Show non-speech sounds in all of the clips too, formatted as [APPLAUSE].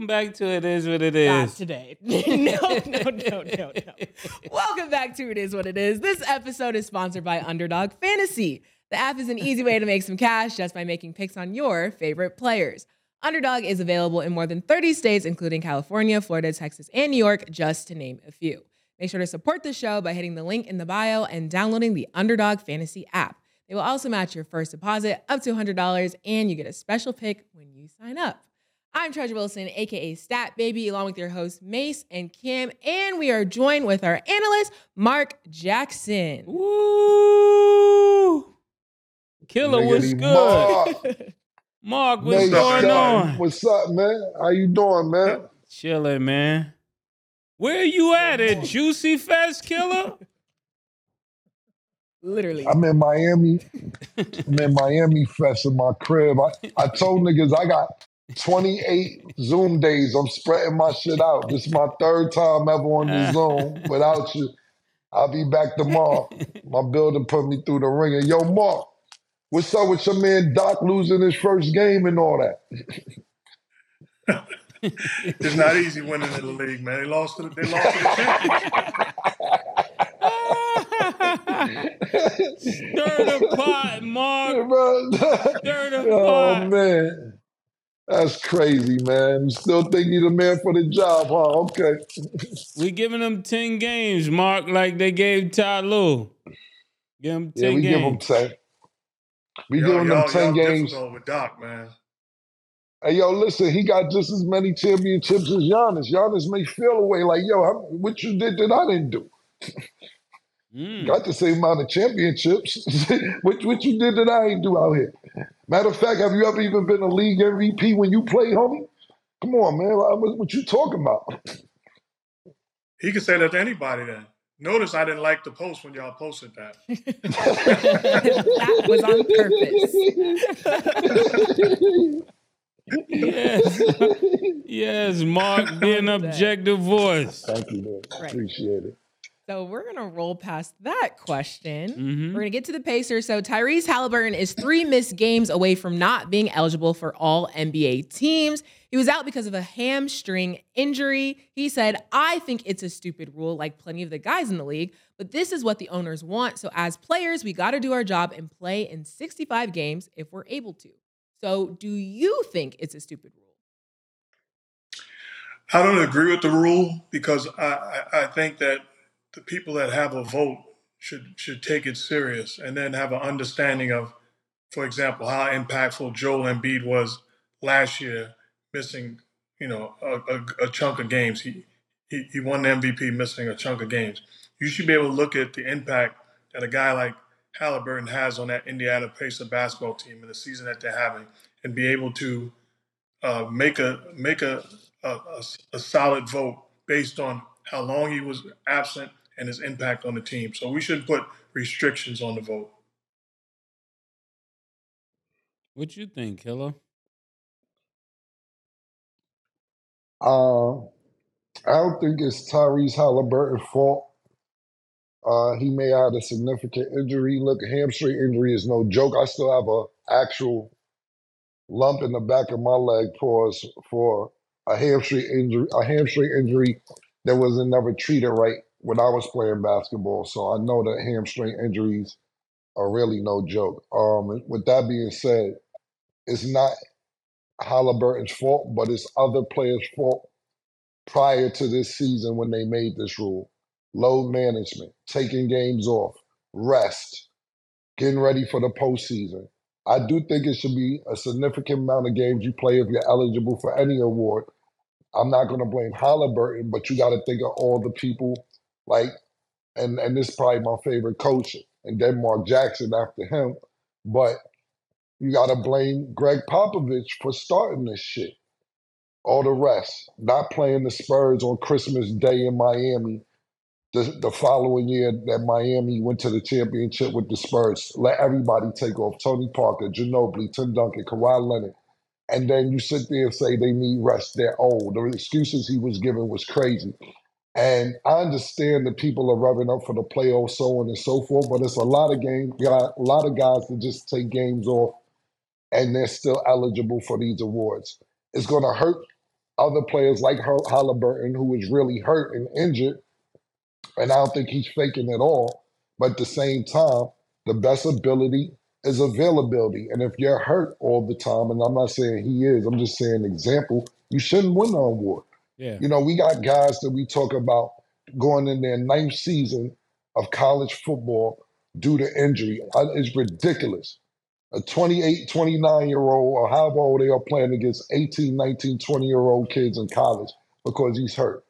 Welcome back to It Is What It Is. Not today. [LAUGHS] no, no, no, no, no. Welcome back to It Is What It Is. This episode is sponsored by Underdog Fantasy. The app is an easy way to make some cash just by making picks on your favorite players. Underdog is available in more than 30 states, including California, Florida, Texas, and New York, just to name a few. Make sure to support the show by hitting the link in the bio and downloading the Underdog Fantasy app. They will also match your first deposit up to $100, and you get a special pick when you sign up. I'm Treasure Wilson, aka Stat Baby, along with your hosts Mace and Cam, and we are joined with our analyst Mark Jackson. Woo! Killer, what's good? Mark. [LAUGHS] Mark, what's Nate going Scott, on? What's up, man? How you doing, man? Chilling, man. Where you at? At Juicy Fest, Killer? Literally. I'm in Miami. I'm in Miami Fest in my crib. I, I told niggas I got 28 Zoom days. I'm spreading my shit out. This is my third time ever on the uh. Zoom without you. I'll be back tomorrow. [LAUGHS] My builder put me through the ringer. Yo, Mark, what's up with your man Doc losing his first game and all that? [LAUGHS] It's not easy winning in the league, man. They lost to the, they lost to the champions. Stir [LAUGHS] the pot, Mark. Bro, Stir the oh man, that's crazy, man. You still think you the man for the job, huh? Okay. We giving them 10 games, Mark, like they gave Ty Lue. Give them 10 Yeah, we give them ten. We Y'all- give them ten y'all games. difficult with Doc, man. Hey, yo, listen, he got just as many championships as Giannis. Giannis may feel away like, yo, how, what you did that I didn't do? [LAUGHS] Mm. Got the same amount of championships. [LAUGHS] which what you did that I ain't do out here? Matter of fact, have you ever even been a league MVP when you play, homie? Come on, man. What, what you talking about? He could say that to anybody then. Notice I didn't like the post when y'all posted that. [LAUGHS] [LAUGHS] that was on purpose. Yes. yes, Mark, be an that. objective voice. Thank you, man. Right. Appreciate it. So we're gonna roll past that question. Mhm. We're gonna get to the Pacers. So Tyrese Halliburton is three missed games away from not being eligible for all NBA teams. He was out because of a hamstring injury. He said, I think it's a stupid rule, like plenty of the guys in the league, but this is what the owners want. So as players, we gotta do our job and play in 65 games if we're able to. So do you think it's a stupid rule? I don't agree with the rule because I, I, I think that the people that have a vote should should take it serious and then have an understanding of, for example, how impactful Joel Embiid was last year, missing you know a, a, a chunk of games. He, he he won the MVP missing a chunk of games. You should be able to look at the impact that a guy like Halliburton has on that Indiana Pacer basketball team and the season that they're having, and be able to uh, make a make a, a a a solid vote based on how long he was absent and his impact on the team. So we shouldn't put restrictions on the vote. What you think, Killer? Uh, I don't think it's Tyrese Halliburton's fault. Uh, he may have had a significant injury. Look, hamstring injury is no joke. I still have a actual lump in the back of my leg pause for a hamstring injury. A hamstring injury that wasn't never treated right when I was playing basketball. So I know that hamstring injuries are really no joke. Um, with that being said, it's not Halliburton's fault, but it's other players' fault prior to this season when they made this rule. Load management, taking games off, rest, getting ready for the postseason. I do think it should be a significant amount of games you play if you're eligible for any award. I'm not going to blame Halliburton, but you got to think of all the people like, and and this is probably my favorite coach, and then Mark Jackson after him. But you got to blame Gregg Popovich for starting this shit. All the rest, not playing the Spurs on Christmas Day in Miami, the, the following year that Miami went to the championship with the Spurs. Let everybody take off. Tony Parker, Ginobili, Tim Duncan, Kawhi Leonard. And then you sit there and say they need rest. They're old. The excuses he was giving was crazy. And I understand that people are revving up for the playoffs, so on and so forth, but it's a lot of games, got a lot of guys that just take games off and they're still eligible for these awards. It's going to hurt other players like Halliburton, who is really hurt and injured, and I don't think he's faking at all. But at the same time, the best ability is availability. And if you're hurt all the time, and I'm not saying he is, I'm just saying example, you shouldn't win the award. You know, we got guys that we talk about going in their ninth season of college football due to injury. It's ridiculous. A 28, 29 year old, or however old they are playing against 18, 19, 20 year old kids in college because he's hurt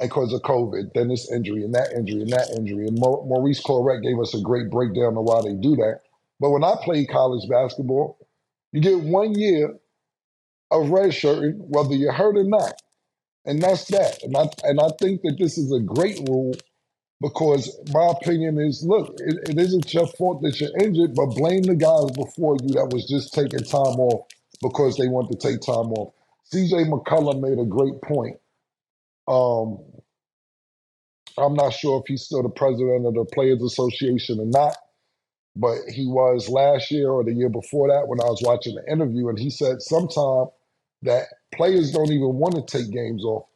because of COVID, then this injury and that injury and that injury. And Maurice Clarett gave us a great breakdown of why they do that. But when I played college basketball, you get one year of redshirting, whether you're hurt or not. And that's that. And I and I think that this is a great rule because my opinion is look, it, it isn't your fault that you're injured, but blame the guys before you that was just taking time off because they want to take time off. CJ McCullough made a great point. Um, I'm not sure if he's still the president of the Players Association or not, but he was last year or the year before that when I was watching the interview, and he said sometime that players don't even want to take games off,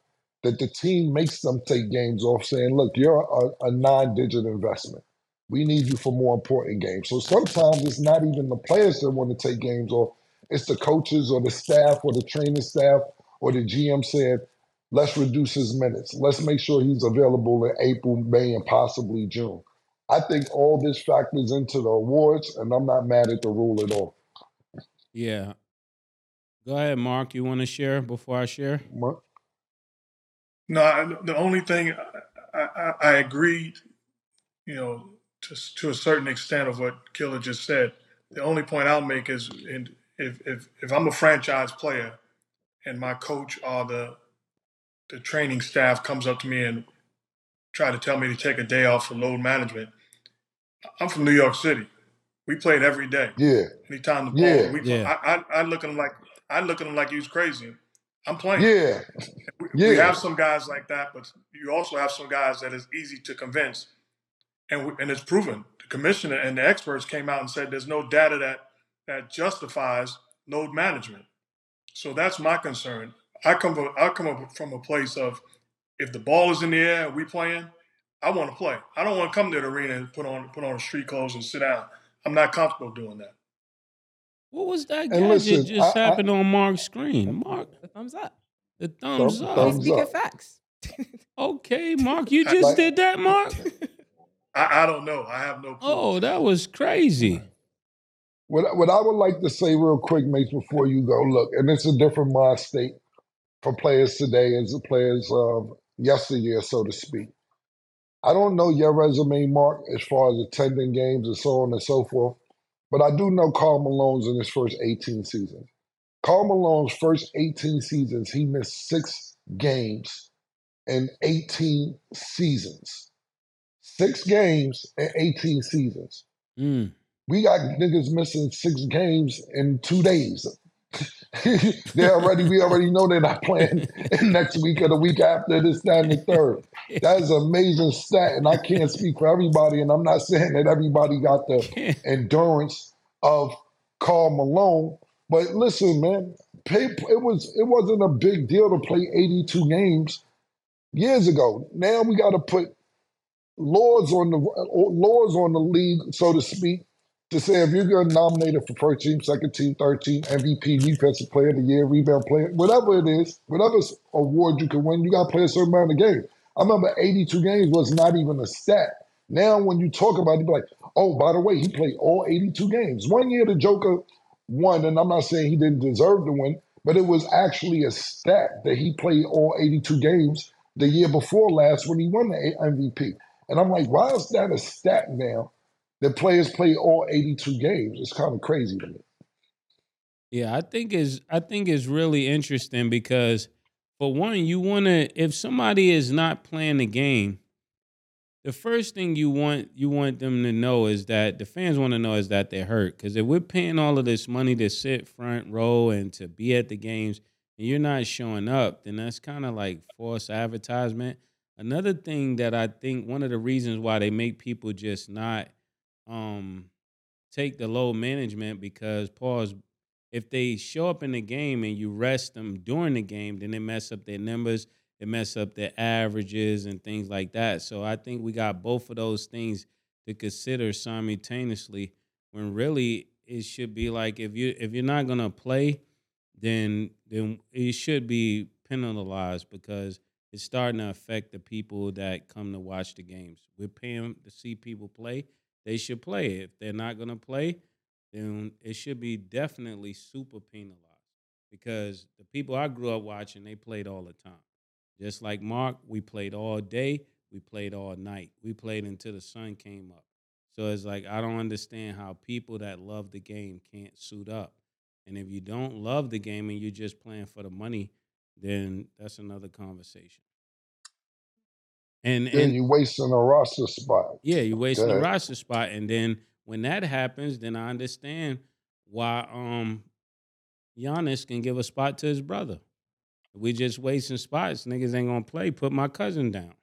that the team makes them take games off, saying, "Look, you're a, a non-digit investment. We need you for more important games." So sometimes it's not even the players that want to take games off; it's the coaches or the staff or the training staff or the GM saying, "Let's reduce his minutes. Let's make sure he's available in April, May, and possibly June." I think all this factors into the awards, and I'm not mad at the rule at all. Yeah. Go ahead, Mark. You want to share before I share? Mark? No, the only thing I, I, I agree, you know, to, to a certain extent of what Killer just said. The only point I'll make is in, if, if, if I'm a franchise player and my coach or the the training staff comes up to me and try to tell me to take a day off for load management. I'm from New York City. We played every day. Yeah. Anytime the ball, Yeah. we, Yeah. I, I, I look at them like I look at him like he was crazy. I'm playing. Yeah. We, we have some guys like that, but you also have some guys that is easy to convince, and we- and it's proven. The commissioner and the experts came out and said there's no data that that justifies load management. So that's my concern. I come from, I come up from a place of if the ball is in the air and we playing, I want to play. I don't want to come to the arena and put on put on street clothes and sit down. I'm not comfortable doing that. What was that And gadget listen, just I- I- happened on Mark's screen? Mark, The thumbs up. the thumbs Thumb- up. They thumbs speak up. of facts. [LAUGHS] Okay, Mark, you just Like- did that, Mark? [LAUGHS] I, I don't know. I have no clue. Oh, that was crazy. What, what I would like to say real quick, mates, before you go, look, and it's a different mind state for players today as the players of yesteryear, so to speak. I don't know your resume, Mark, as far as attending games and so on and so forth, but I do know Karl Malone's in his first 18 seasons. Karl Malone's first 18 seasons, he missed six games in 18 seasons. Six games in 18 seasons. Mm. We got niggas missing six games in two days. They already, we already know they're not playing [LAUGHS] next week or the week after this, that, and the third. That is an amazing stat, and I can't speak for everybody. And I'm not saying that everybody got the [LAUGHS] endurance of Karl Malone, but listen, man, pay, it was it wasn't a big deal to play 82 games years ago. Now we got to put laws on the laws on the league, so to speak, to say if you're going to nominate it for first team, second team, third team, MVP, defensive player of the year, rebound player, whatever it is, whatever award you can win, you got to play a certain amount of games. I remember 82 games was not even a stat. Now, when you talk about it, like, oh, by the way, he played all 82 games. One year the Joker won, and I'm not saying he didn't deserve to win, but it was actually a stat that he played all 82 games the year before last when he won the MVP. And I'm like, why is that a stat now that players play all 82 games? It's kind of crazy to me. Yeah, I think is I think it's really interesting because for one, you want to if somebody is not playing the game, the first thing you want you want them to know is that the fans want to know is that they're hurt because if we're paying all of this money to sit front row and to be at the games and you're not showing up, then that's kind of like false advertisement. another thing that I think one of the reasons why they make people just not um take the load management because pause if they show up in the game and you rest them during the game, then they mess up their numbers, it mess up their averages and things like that. So I think we got both of those things to consider simultaneously when really it should be like if you if you're not gonna play, then then it should be penalized because it's starting to affect the people that come to watch the games. We're paying to see people play. They should play. If they're not gonna play, then it should be definitely super penalized because the people I grew up watching, they played all the time. Just like Mark, we played all day, we played all night, we played until the sun came up. So it's like I don't understand how people that love the game can't suit up. And if you don't love the game and you're just playing for the money, then that's another conversation. And Then and you wasting a roster spot. yeah, you're wasting Go the ahead. roster spot. And then when that happens, then I understand why um Giannis can give a spot to his brother. We just wasting spots, niggas ain't gonna play. Put my cousin down.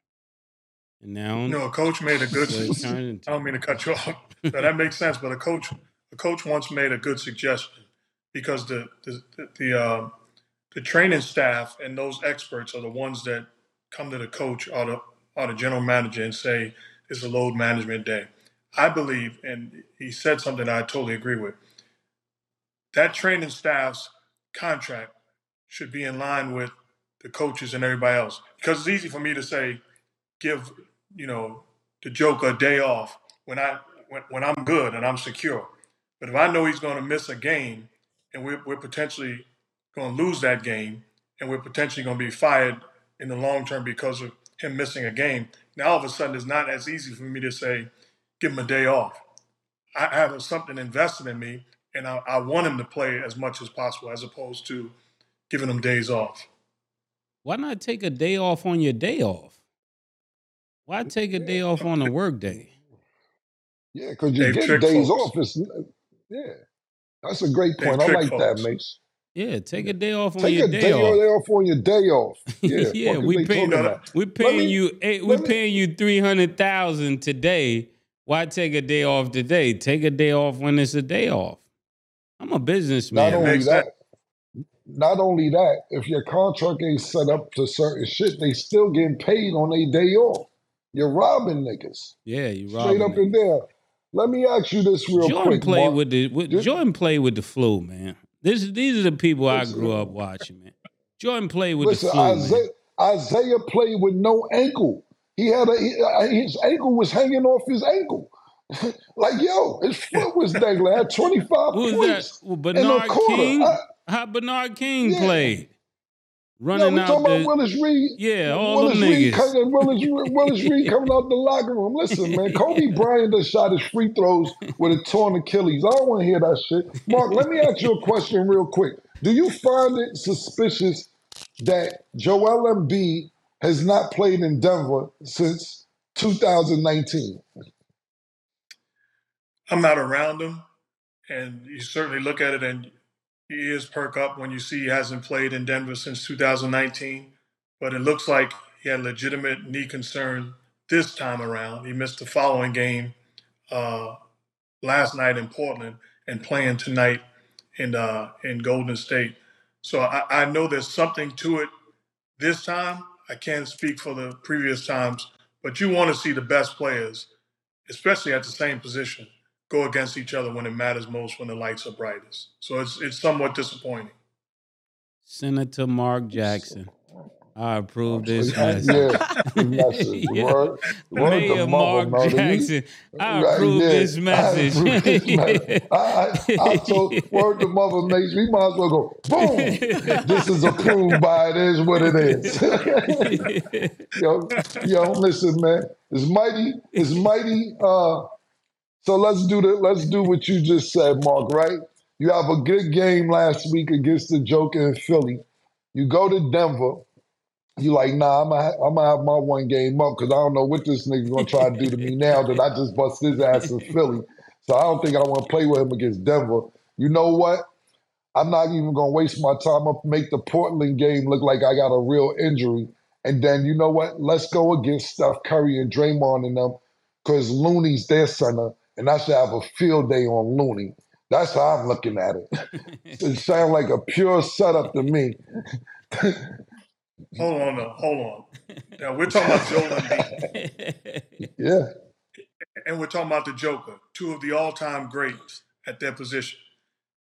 And now You know, a coach made a good. so it I don't mean to cut you [LAUGHS] off. but that makes sense. But a coach, a coach once made a good suggestion because the the the, the, uh, the training staff and those experts are the ones that come to the coach or the or the general manager and say it's a load management day. I believe, and he said something I totally agree with. That training staff's contract should be in line with the coaches and everybody else because it's easy for me to say, give you know the Joker a day off when I when, when I'm good and I'm secure. But if I know he's going to miss a game and we're, we're potentially going to lose that game and we're potentially going to be fired in the long term because of him missing a game, now all of a sudden it's not as easy for me to say, give him a day off. I have something invested in me and I, I want him to play as much as possible as opposed to giving him days off. why not take a day off on your day off? Why take a day off on a work day? Yeah, because you Dave get days folks. off. It's, yeah, that's a great Dave point. I Trick like that, folks. Mace. Yeah, take a day off on Take your a day, day off. off on your day off. [LAUGHS] Yeah, Yeah, we they paying- talking No, about? We're paying me- you eight, we're me- paying you three hundred thousand today. Why take a day off today? Take a day off when it's a day off. I'm a businessman. Not businessman. only makes that, not only that, if your contract ain't set up to certain shit, they still getting paid on a day off. You're robbing niggas. yeah, you Straight robbing Straight up me. and down. Let me ask you this real Jordan quick, played Mark. with the with, Just- Jordan played with the flu, man. This these are the people I grew up watching, man. Jordan played with Listen, the flu, man. Isaiah, Isaiah played with no ankle. He had a he, uh, his ankle was hanging off his ankle. [LAUGHS] like yo, his foot was dangling. Had 25 Who's that? points Well, in Bernard the quarter. King. I- How Bernard King Yeah. played? No, Running we out talking the about Willis Reed. yeah, all Willis them Reed niggas. coming, Willis, Willis Reed [LAUGHS] coming out the locker room. Listen, man, Kobe [LAUGHS] Bryant just shot his free throws with a torn Achilles. I don't want to hear that shit. Mark, let me ask you a question real quick. Do you find it suspicious that Joel Embiid has not played in Denver since 2019? I'm not around him, and you certainly look at it and he is perk up when you see he hasn't played in Denver since 2019. But it looks like he had legitimate knee concern this time around. He missed the following game uh, last night in Portland and playing tonight in uh, in Golden State. So I, I know there's something to it this time. I can't speak for the previous times, but you want to see the best players, especially at the same position, go against each other when it matters most, when the lights are brightest. So it's it's somewhat disappointing. Senator Mark Jackson. I approve this [LAUGHS] message. the message. [LAUGHS] Yeah. Word, word Mayor to Mark mother, man. You- Jackson. I approve yeah, this I message. approve this message. I, I, I told [LAUGHS] word to mother Mace, we might as well go, boom. this is approved by it is what it is. yo, yo, listen, man. It's mighty, it's mighty. Uh, so let's do the let's do what you just said, Mark, right? You have a good game last week against the Joker in Philly. You go to Denver. You like, nah, I'm gonna, have my one game up because I don't know what this nigga gonna try to do to me now that I just bust his ass in Philly. So I don't think I want to play with him against Denver. You know what? I'm not even gonna waste my time up make the Portland game look like I got a real injury And then you know what? Let's go against Steph Curry and Draymond and them, because Looney's their center, and I should have a field day on Looney. That's how I'm looking at it. [LAUGHS] it sounds like a pure setup to me. [LAUGHS] hold on, no, hold on. Now we're talking about Joel Embiid. [LAUGHS] yeah. And we're talking about the Joker, two of the all-time greats at their position.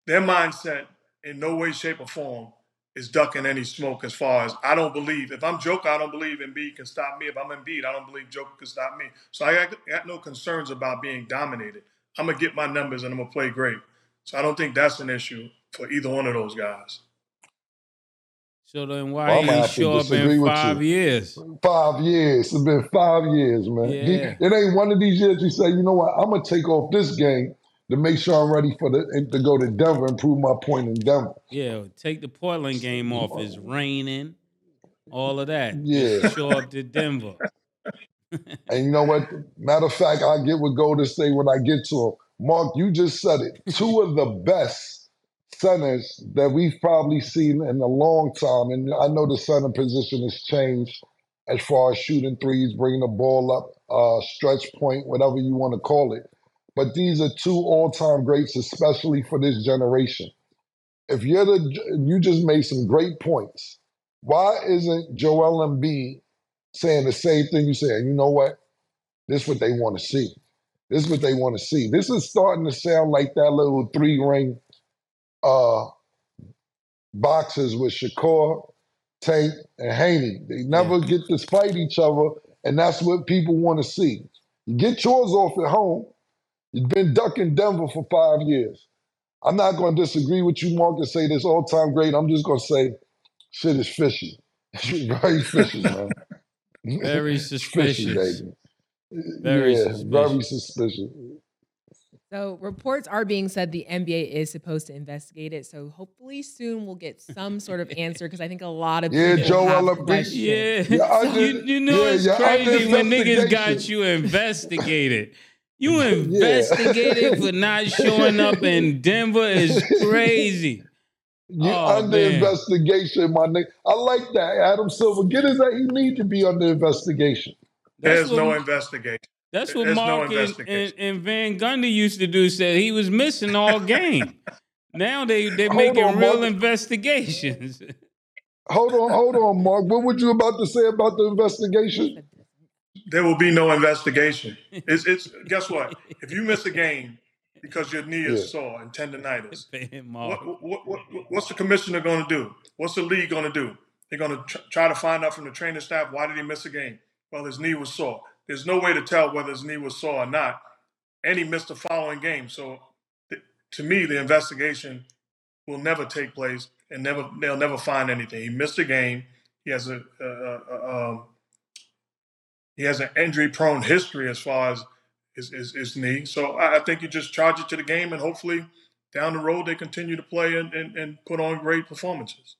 Their mindset, in no way, shape, or form, is ducking any smoke. As far as I don't believe, if I'm Joker, I don't believe Embiid can stop me. If I'm Embiid, I don't believe Joker can stop me. So I got, got no concerns about being dominated. I'm gonna get my numbers and I'm gonna play great. So I don't think that's an issue for either one of those guys. So then why well, he show up in five years? Five years. It's been five years, man. Yeah. He, it ain't one of these years you say, you know what, I'm gonna take off this game to make sure I'm ready for the to go to Denver and prove my point in Denver. Yeah, take the Portland game off. It's raining, all of that. Yeah, Just show up to Denver. [LAUGHS] and you know what? Matter of fact, I get what Golden State when I get to them. Mark, you just said it. Two of the best centers that we've probably seen in a long time, and I know the center position has changed as far as shooting threes, bringing the ball up, uh, stretch point, whatever you want to call it. But these are two all-time greats, especially for this generation. If you're the, you just made some great points. Why isn't Joel Embiid saying the same thing you said? You know what? This is what they want to see. This is what they want to see. This is starting to sound like that little three ring uh, boxes with Shakur, Tank, and Haney. They never yeah. get to fight each other, and that's what people want to see. You get yours off at home. You've been ducking Denver for five years. I'm not going to disagree with you, Mark, and say this all time great. I'm just going to say shit is fishy. [LAUGHS] very fishy, man. [LAUGHS] Very suspicious. fishy, baby. Very yeah, suspicious. very suspicious. So reports are being said the NBA is supposed to investigate it. So hopefully soon we'll get some sort of answer because I think a lot of yeah, people Joel have questions. Yeah, yeah [LAUGHS] you, you know yeah, it's crazy when niggas got you investigated. You [LAUGHS] investigated for not showing up in Denver is [LAUGHS] crazy. You oh, under man. investigation, my nigga. I like that, Adam Silver. Get his that he need to be under investigation. There's no investigation. That's what There's Mark no and, and, and, Van Gundy used to do. Said he was missing all game. now they they're making on, real Mark. investigations. hold on, hold on, Mark. What were you about to say about the investigation? There will be no investigation. It's, it's guess what? If you miss a game because your knee is yeah. sore and tendonitis, what, what, what, what's the commissioner going to do? What's the league going to do? They're going to tr- try to find out from the training staff why did he miss a game? Well, his knee was sore. There's no way to tell whether his knee was sore or not, and he missed the following game. So, th- to me, the investigation will never take place, and never they'll never find anything. He missed a game. He has a, a, a um, he has an injury-prone history as far as his, his, his knee. So I, I, think you just charge it to the game, and hopefully down the road they continue to play and, and, and put on great performances.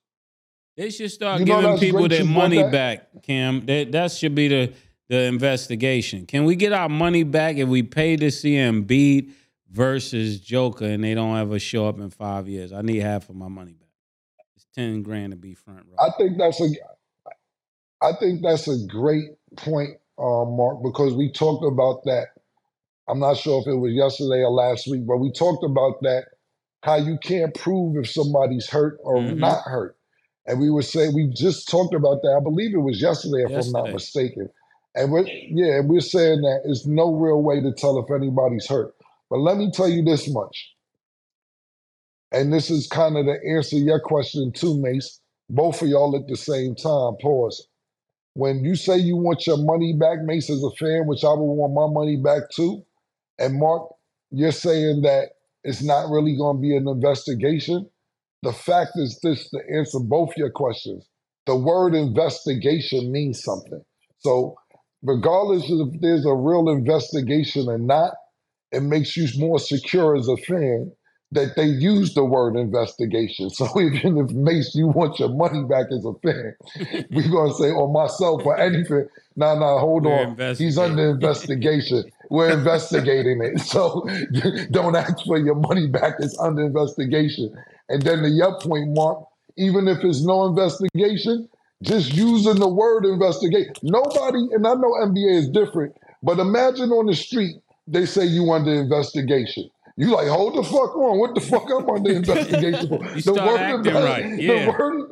They should start you giving people their money back, Cam. That that should be the the investigation. Can we get our money back if we pay to see Embiid versus Joker and they don't ever show up in five years? I need half of my money back. It's ten grand to be front row. I think that's a I think that's a great point, uh, Mark, because we talked about that. I'm not sure if it was yesterday or last week, but we talked about that. How you can't prove if somebody's hurt or mm-hmm. not hurt. And we were saying we just talked about that. I believe it was yesterday, if yesterday. I'm not mistaken. And we're yeah, we're saying that there's no real way to tell if anybody's hurt. But let me tell you this much. And this is kind of the answer to your question too, Mace. Both of y'all at the same time. Pause. When you say you want your money back, Mace, as a fan, which I would want my money back too, and Mark, you're saying that it's not really going to be an investigation. The fact is this to answer both your questions. The word investigation means something. So, regardless if there's a real investigation or not, it makes you more secure as a fan that they use the word investigation. [LAUGHS] So even if Mace, you want your money back as a fan, [LAUGHS] we're gonna say, or myself or anything. Nah, nah, hold We're on. He's under investigation. We're investigating it. [LAUGHS] So don't ask for your money back. It's under investigation. And then to your point, Mark, even if it's no investigation, just using the word investigate. Nobody, and I know NBA is different, but imagine on the street they say you under investigation. You like hold the fuck on. What the fuck I'm under [LAUGHS] investigation for? You the acting right. Yeah. The word,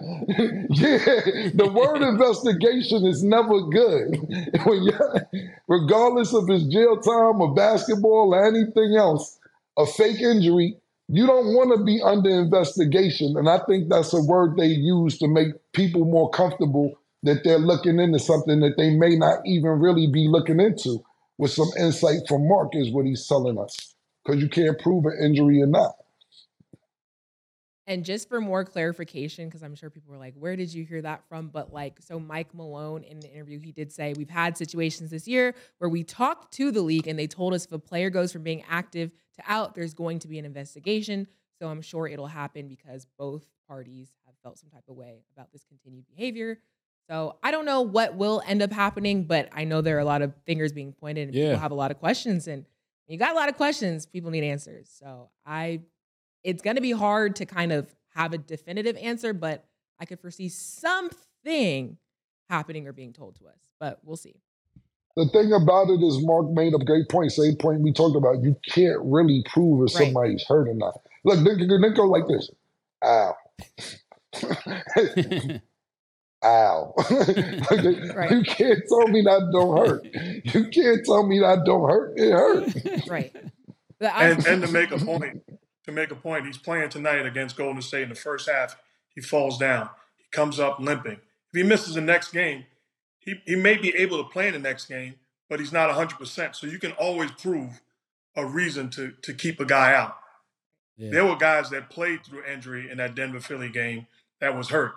yeah, the word [LAUGHS] investigation is never good. [LAUGHS] Regardless of his jail time or basketball or anything else, a fake injury, you don't want to be under investigation. And I think that's a word they use to make people more comfortable that they're looking into something that they may not even really be looking into. With some insight from Mark is what he's telling us because you can't prove an injury or not. And just for more clarification, because I'm sure people were like, where did you hear that from? But like, so Mike Malone in an interview, he did say, we've had situations this year where we talked to the league and they told us if a player goes from being active to out, there's going to be an investigation. So I'm sure it'll happen because both parties have felt some type of way about this continued behavior. So I don't know what will end up happening, but I know there are a lot of fingers being pointed and Yeah. people have a lot of questions. And you got a lot of questions, people need answers. So I it's going to be hard to kind of have a definitive answer, but I could foresee something happening or being told to us. But we'll see. The thing about it is, Mark made a great point. Same point we talked about. You can't really prove if Right. somebody's hurt or not. Look, they, they go like this. Ow. [LAUGHS] [LAUGHS] Ow. [LAUGHS] Right. You can't tell me that don't hurt. You can't tell me that don't hurt. It hurt. Right. I- And and to [LAUGHS] make a point, to make a point, he's playing tonight against Golden State in the first half. He falls down. He comes up limping. If he misses the next game, he, he may be able to play in the next game, but he's not 100%. So you can always prove a reason to to keep a guy out. Yeah. There were guys that played through injury in that Denver Philly game that was hurt,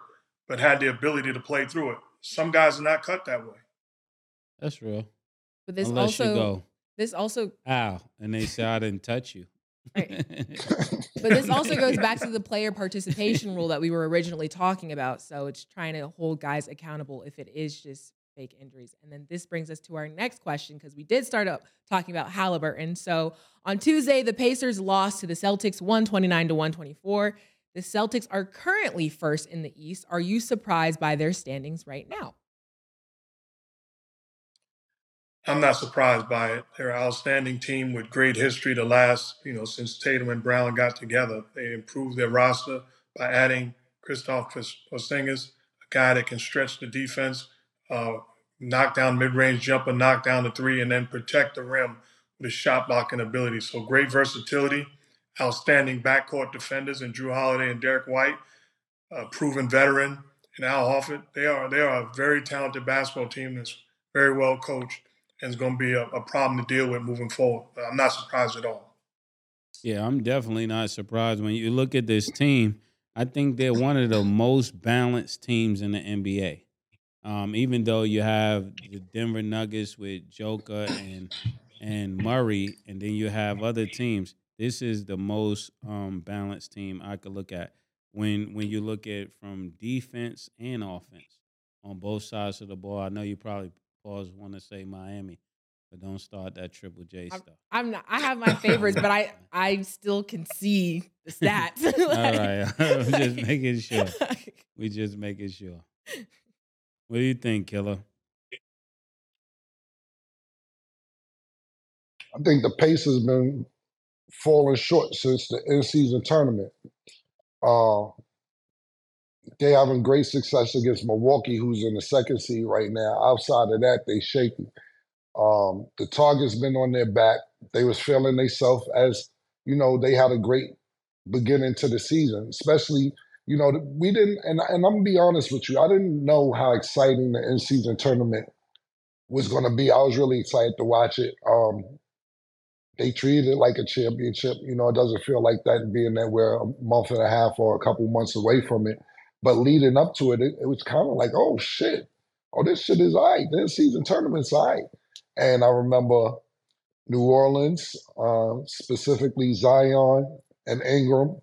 but had the ability to play through it. Some guys are not cut that way. That's real. but this Unless you also go, this also ow, and they say I didn't touch you. Right. [LAUGHS] But this also goes back to the player participation rule that we were originally talking about. So it's trying to hold guys accountable if it is just fake injuries. And then this brings us to our next question because we did start up talking about Halliburton. So on Tuesday, the Pacers lost to the Celtics 129 to 124. The Celtics are currently first in the East. Are you surprised by their standings right now? I'm not surprised by it. They're an outstanding team with great history. The last, you know, since Tatum and Brown got together, they improved their roster by adding Kristaps Porzingis, a guy that can stretch the defense, uh, knock down mid-range jumper, knock down the three, and then protect the rim with his shot blocking ability. So great versatility, outstanding backcourt defenders in Jrue Holiday and Derrick White, a proven veteran and Al Horford. They are they are a very talented basketball team that's very well coached and is going to be a, a problem to deal with moving forward. I'm not surprised at all. Yeah, I'm definitely not surprised when you look at this team. I think they're one of the most balanced teams in the NBA. Um, even though you have the Denver Nuggets with Joker and and Murray, and then you have other teams. This is the most um, balanced team I could look at when when you look at from defense and offense on both sides of the ball. I know you probably pause want to say Miami, but don't start that Triple J I'm- stuff. I'm not. I have my [LAUGHS] favorites, but I I still can see the stats. [LAUGHS] All right, [LAUGHS] I'm just making sure. We just making sure. What do you think, Killer? I think the pace has been falling short since the in-season tournament. Uh, they having great success against Milwaukee, who's in the second seed right now. Outside of that, they shaky. Um, the target's been on their back. They was feeling themselves as you know they had a great beginning to the season, especially you know we didn't. And and I'm gonna be honest with you, I didn't know how exciting the in-season tournament was going to be. I was really excited to watch it. Um, they treated it like a championship. You know, it doesn't feel like that being that we're a month and a half or a couple months away from it. But leading up to it, it, it was kind of like, oh shit, oh this shit is all right. This season tournament's all right. And I remember New Orleans, uh, specifically Zion and Ingram,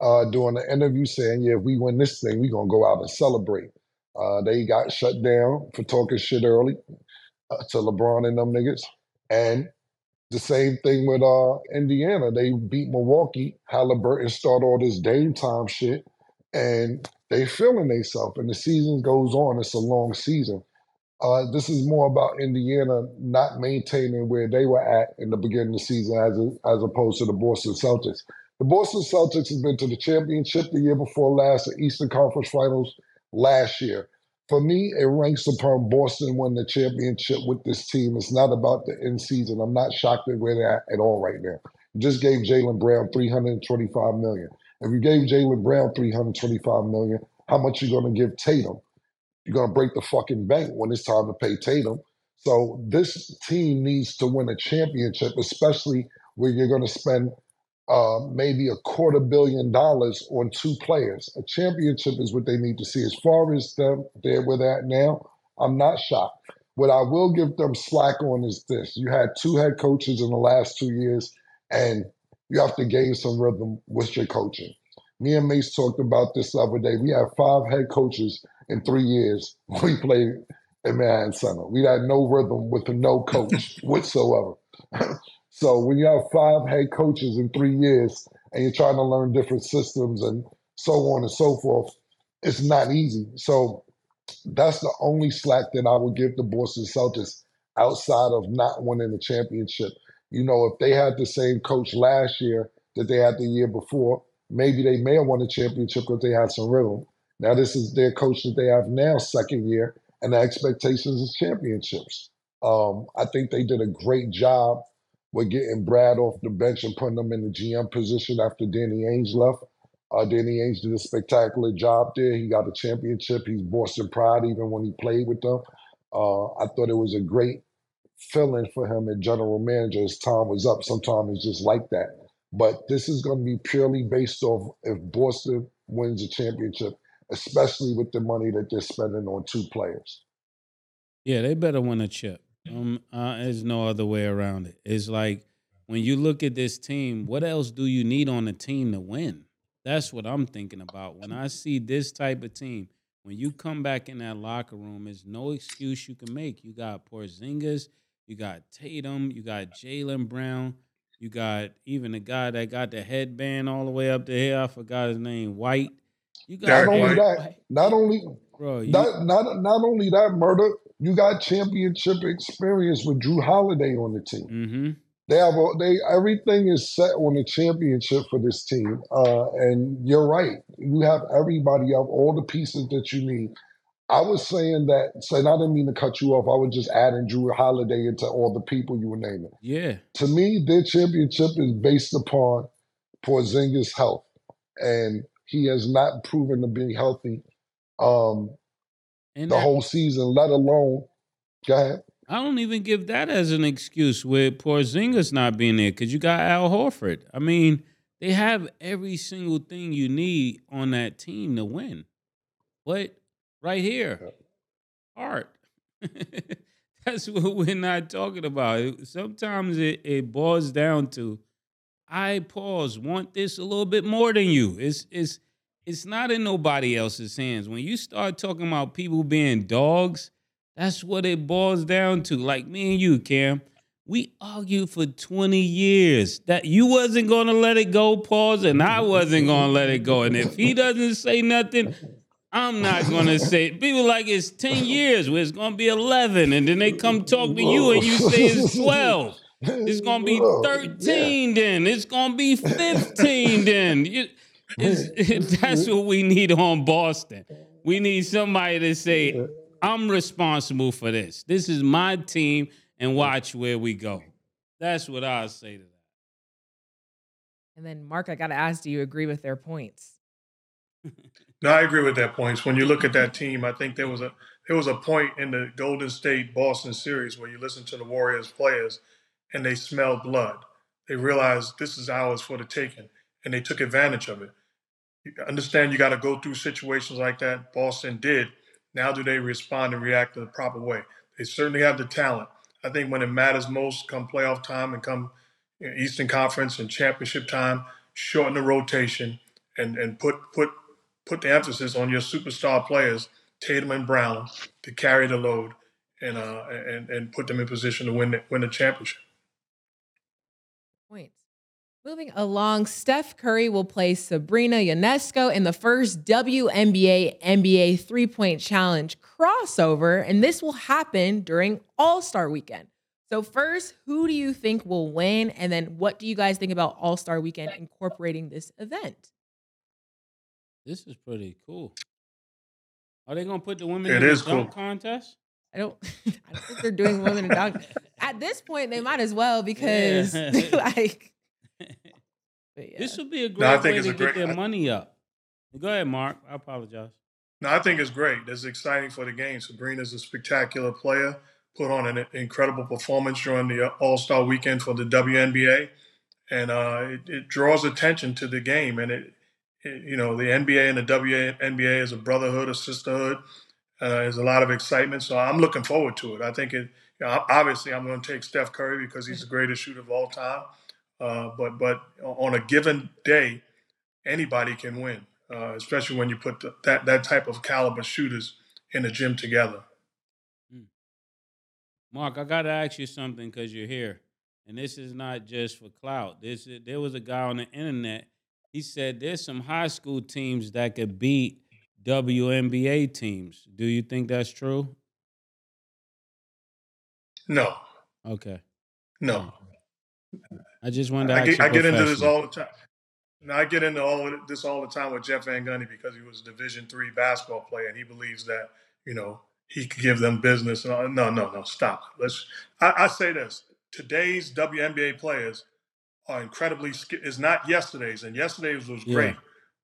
uh, doing an interview saying, yeah, if we win this thing, we're going to go out and celebrate. Uh, they got shut down for talking shit early uh, to LeBron and them niggas. And the same thing with uh, Indiana. They beat Milwaukee. Halliburton started all this Dame time shit. And they feeling themselves, and the season goes on. It's a long season. Uh, this is more about Indiana not maintaining where they were at in the beginning of the season as a, as opposed to the Boston Celtics. The Boston Celtics has been to the championship the year before last, the Eastern Conference Finals last year. For me, it ranks upon Boston won the championship with this team. It's not about the end season. I'm not shocked at where they're at at all right now. You just gave Jaylen Brown 325 million. If you gave Jaylen Brown 325 million, how much you to give Tatum? You're to break the fucking bank when it's time to pay Tatum. So this team needs to win a championship, especially where you're to spend uh, maybe a quarter billion dollars on two players. A championship is what they need to see. As far as them, they're where they're at now, I'm not shocked. What I will give them slack on is this: you had two head coaches in the last two years, and you have to gain some rhythm with your coaching. Me and Mace talked about this the other day. We had five head coaches in three years. [LAUGHS] We played in Manhattan Center. We had no rhythm with no coach [LAUGHS] whatsoever. [LAUGHS] so when you have five head coaches in three years and you're trying to learn different systems and so on and so forth, it's not easy. So that's the only slack that I would give the Boston Celtics outside of not winning the championship. You know, if they had the same coach last year that they had the year before, maybe they may have won the championship because they had some rhythm. Now this is their coach that they have now, second year, and the expectations is championships. Um, I think they did a great job with getting Brad off the bench and putting him in the GM position after Danny Ainge left. Uh, Danny Ainge did a spectacular job there. He got a championship. He's Boston Pride even when he played with them. Uh, I thought it was a great feeling for him at general manager as time was up. Sometimes it's just like that. But this is going to be purely based off if Boston wins a championship, especially with the money that they're spending on two players. Yeah, they better win a chip. Um, uh, there's no other way around it. It's like when you look at this team, what else do you need on the team to win? That's what I'm thinking about. When I see this type of team, when you come back in that locker room, there's no excuse you can make. You got Porzingis, you got Tatum, you got Jaylen Brown, you got even the guy that got the headband all the way up to here. I forgot his name. White. You got not only that, not only Bro, you, not, not not only that murder. You got championship experience with Jrue Holiday on the team. Mm-hmm. They have a, they everything is set on the championship for this team. Uh, and you're right. You have everybody. You have all the pieces that you need. I was saying that, and I didn't mean to cut you off. I was just adding Jrue Holiday into all the people you were naming. Yeah. To me, their championship is based upon Porzingis' health, and he has not proven to be healthy um, and the that, whole season, let alone. Go ahead. I don't even give that as an excuse with Porzingis not being there because you got Al Horford. I mean, they have every single thing you need on that team to win. But right here. Art. [LAUGHS] That's what we're not talking about. Sometimes it, it boils down to I pause, want this a little bit more than you. It's it's it's not in nobody else's hands. When you start talking about people being dogs, that's what it boils down to. Like me and you, Cam. We argued for 20 years that you wasn't gonna let it go, pause, and I wasn't gonna let it go. And if he doesn't say nothing, I'm not gonna say it. people like it's 10 years where it's gonna be 11, and then they come talk to you and you say it's 12. It's gonna be 13 then. It's gonna be 15 then. [LAUGHS] [LAUGHS] that's what we need on Boston. We need somebody to say, I'm responsible for this. This is my team, and watch where we go. That's what i say to that. And then, Mark, I got to ask do you agree with their points? No, I agree with their points. When you look at that team, I think there was a there was a point in the Golden State Boston series where you listen to the Warriors players and they smell blood. They realized this is ours for the taking, and they took advantage of it. Understand you got to go through situations like that. Boston did. Now do they respond and react in the proper way? They certainly have the talent. I think when it matters most, come playoff time and come Eastern Conference and championship time, shorten the rotation and and put put put the emphasis on your superstar players, Tatum and Brown, to carry the load and uh, and and put them in position to win the, win the championship. Points. Moving along, Steph Curry will play Sabrina Ionescu in the first WNBA NBA three point challenge crossover, and this will happen during All Star weekend. So, first, who do you think will win? And then, what do you guys think about All Star weekend incorporating this event? This is pretty cool. Are they gonna put the women It in is the dunk contest? I don't, [LAUGHS] I don't think they're doing women and dog. [LAUGHS] At this point, they might as well because, Yeah. [LAUGHS] like, but [LAUGHS] yeah. This would be a No, great I think way it's to a get great- their I- money up. Go ahead, Mark. I apologize. No, I think it's great. It's exciting for the game. Sabrina's a spectacular player, put on an incredible performance during the All Star weekend for the WNBA, and uh, it, it draws attention to the game. And it, it, you know, the NBA and the WNBA is a brotherhood, a sisterhood. Uh, there's a lot of excitement, so I'm looking forward to it. I think it. You know, obviously, I'm going to take Steph Curry because he's the greatest shooter of all time. Uh, but but on a given day, anybody can win, uh, especially when you put the, that that type of caliber shooters in the gym together. Mark, I got to ask you something because you're here, and this is not just for clout. This is, there was a guy on the internet. He said there's some high school teams that could beat WNBA teams. Do you think that's true? No, Okay, no. I just wanted to I ask get, you I get into this all the time. And I get into all this all the time with Jeff Van Gundy because he was a Division three basketball player, and he believes that you know he could give them business. No, no, no. Stop. Let's. I, I say this: today's WNBA players are incredibly. Is not yesterday's, and yesterday's was Yeah. great,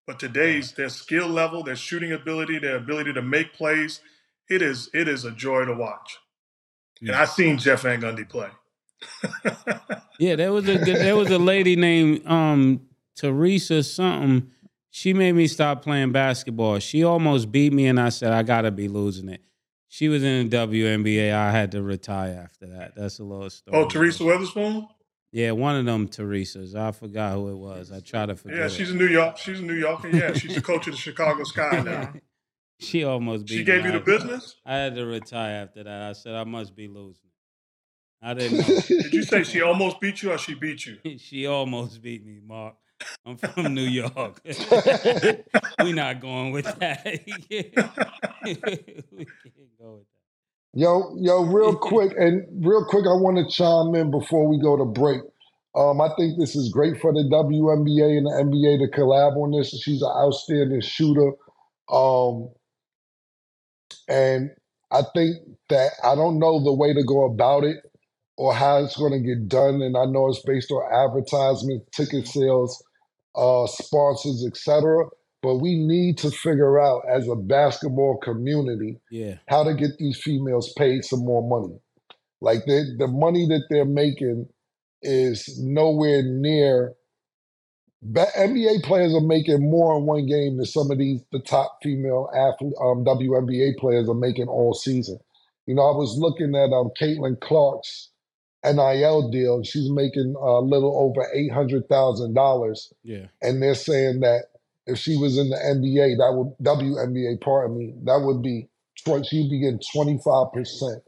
but today's their skill level, their shooting ability, their ability to make plays, it is it is a joy to watch. And I've seen Jeff Van Gundy play. Yeah, there was a there was a lady named um Teresa something. She made me stop playing basketball. She almost beat me, and I said I gotta be losing it. She was in the WNBA. I had to retire after that. That's a little story. oh, Teresa Weatherspoon. Yeah, one of them Teresas. I forgot who it was. I try to forget. Yeah, it. she's in New York. She's in New York, and yeah, she's the coach of the Chicago Sky now. [LAUGHS] She almost beat me. She me. gave you the business. I had to retire after that. I said I must be losing. I didn't know. [LAUGHS] Did you say she almost beat you, or she beat you? [LAUGHS] she almost beat me, Mark. I'm from New York. [LAUGHS] we not going with that. we can't go with that. Yo, yo, real quick, and real quick, I want to chime in before we go to break. Um, I think this is great for the WNBA and the NBA to collab on this. She's an outstanding shooter. Um, and I think that I don't know the way to go about it or how it's going to get done. And I know it's based on advertisement, ticket sales, uh, sponsors, etc. But we need to figure out as a basketball community Yeah. how to get these females paid some more money. Like they, the money that they're making is nowhere near. NBA players are making more in one game than some of these the top female athlete, um, WNBA players are making all season. You know, I was looking at um Caitlin Clark's NIL deal. She's making a little over eight hundred thousand dollars Yeah. and they're saying that if she was in the NBA, that would WNBA, pardon me, that would be she'd be getting twenty five percent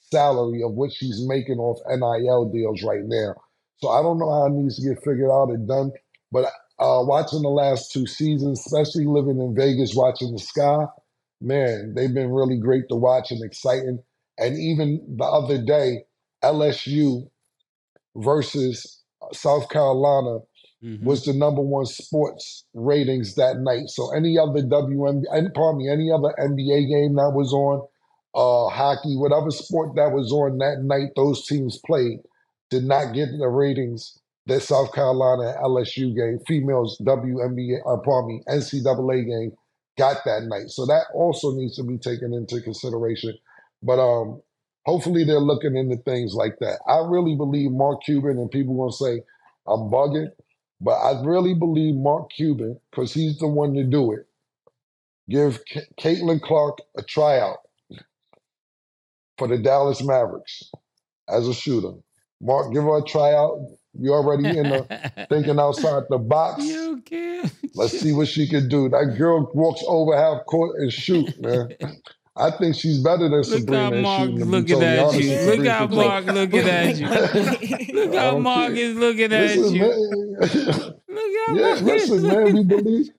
salary of what she's making off NIL deals right now. So I don't know how it needs to get figured out and done, but uh, watching the last two seasons, especially living in Vegas, watching the Sky, man, they've been really great to watch and exciting. And even the other day, LSU versus South Carolina Mhm. was the number one sports ratings that night. So any other WNBA, and pardon me, any other NBA game that was on, uh, hockey, whatever sport that was on that night, those teams played did not get the ratings that South Carolina and LSU game, females WNBA, uh, pardon me, NCAA game got that night. So that also needs to be taken into consideration. But um, hopefully they're looking into things like that. I really believe Mark Cuban and people gonna say I'm bugging. But I really believe Mark Cuban, because he's the one to do it, give Ca- Caitlin Clark a tryout for the Dallas Mavericks as a shooter. Mark, give her a tryout. You're already in the [LAUGHS] thinking outside the box. You can't. Let's see [LAUGHS] what she can do. That girl walks over half court and shoot, man. [LAUGHS] I think she's better than Sabrina. Look how Mark shooting, to be looking at you. Look how. Mark looking at you. [LAUGHS] Look how Mark is looking at Listen, you. [LAUGHS] Look how yeah, listen, man. We believe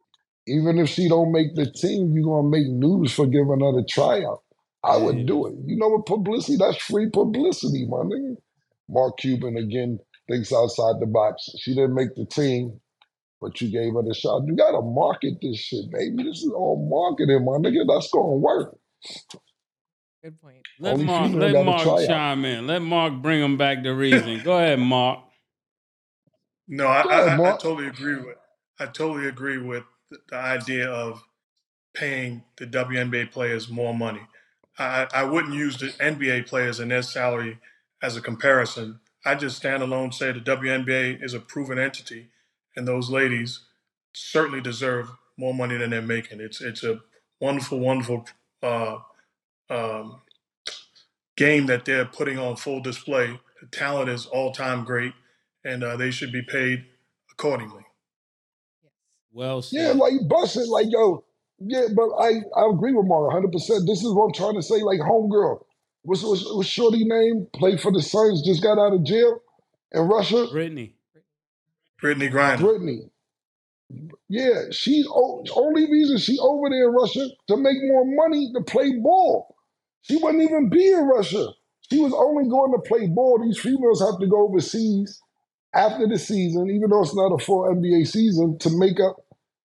even if she don't make the team, you're gonna make news for giving her the tryout. I would do it. You know what publicity? That's free publicity, my nigga. Mark Cuban again thinks outside the box. She didn't make the team, but you gave her the shot. You gotta market this shit, baby. This is all marketing, my nigga. That's gonna work. Good point. Let Only Mark let Mark chime in. Let Mark bring him back to reason. Go ahead, Mark. No, I, Go I, ahead, I I totally agree with. I totally agree with the, the idea of paying the WNBA players more money. I, I wouldn't use the NBA players and their salary as a comparison. I just stand alone say the WNBA is a proven entity, and those ladies certainly deserve more money than they're making. It's it's a wonderful, wonderful uh, um, game that they're putting on full display. The talent is all time great, and uh, they should be paid accordingly. Well Yeah, said. like bust it, like yo. Yeah, but I I agree with Mark 100. percent This is what I'm trying to say. Like homegirl, what's what's, what's Shorty name? Played for the Suns, just got out of jail in Russia. Brittney. Brittney Griner. Brittney. Yeah, she's only reason she over there in Russia to make more money to play ball. She wouldn't even be in Russia. She was only going to play ball. These females have to go overseas after the season, even though it's not a full NBA season, to make up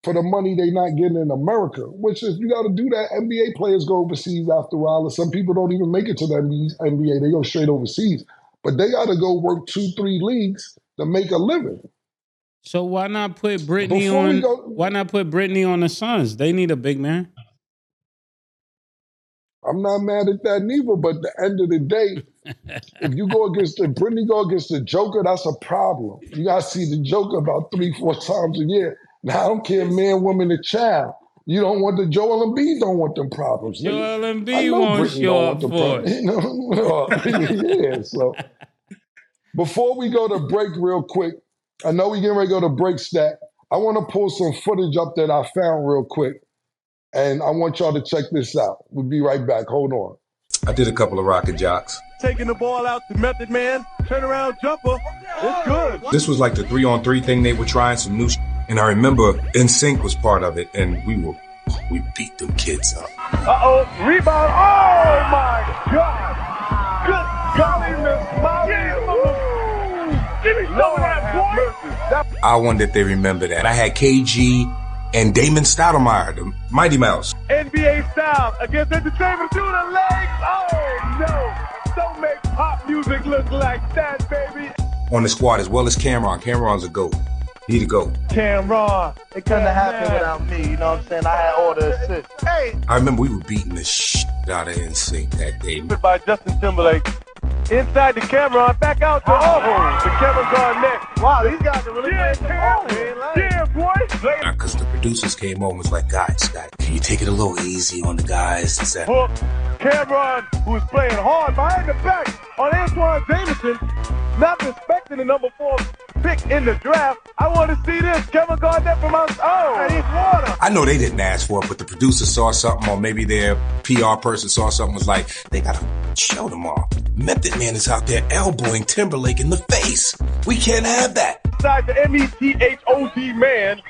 for the money they're not getting in America. Which if you got to do that, NBA players go overseas after a while, and some people don't even make it to the NBA. They go straight overseas, but they got to go work two, three leagues to make a living. So why not put Brittney on? go, Why not put Brittney on the Suns? They need a big man. I'm not mad at that neither. But at the end of the day, if you go against the Brittney go against the Joker, that's a problem. You gotta see the Joker about three, four times a year. Now I don't care, man, woman, or child. You don't want the Joel Embiid don't want them problems. Joel Embiid won't Brittney show up for it. You know, [LAUGHS] yeah. So [LAUGHS] before we go to break, real quick, I know we getting ready to go to break. Stat. I want to pull some footage up that I found real quick, and I want y'all to check this out. We'll be right back. Hold on. I did a couple of rocket jocks. Taking the ball out the Method Man, turnaround jumper. It's good. This was like the three on three thing they were trying, some new sh- And I remember NSYNC was part of it, and we were, we beat them kids up. Uh oh, rebound. Oh my God. Good golly, Miss Molly. Give me some of that, boy. That I wonder if they remember that. I had KG and Damon Stoudemire, the Mighty Mouse. NBA style against entertainment through the legs. Oh no. Don't make pop music look like that, baby. on the squad as well as Cameron. Cameron's a GOAT. He the GOAT. Cameron. It couldn't have Yeah, happened man. without me, you know what I'm saying? I had all the assists. Hey, I remember we were beating the shit out of NSYNC that day. by Justin Timberlake. Inside the Cameron, back out to oh, the Kevin Garnett. Wow, these guys are really Yeah, playing ball, oh, Yeah, boy. Because the producers came over and was like, guys, guys, can you take it a little easy on the guys? It's that Hook. Cameron, who was playing hard behind the back on Antawn Jamison, not respecting the number four pick in the draft. I want to see this. Kevin Garnett from us. Oh, and he's water. I know they didn't ask for it, but the producer saw something, or maybe their PR person saw something, was like, they gotta show them all. Method Man is out there elbowing Timberlake in the face. We can't have that. Inside the M-E-T-H-O-D man.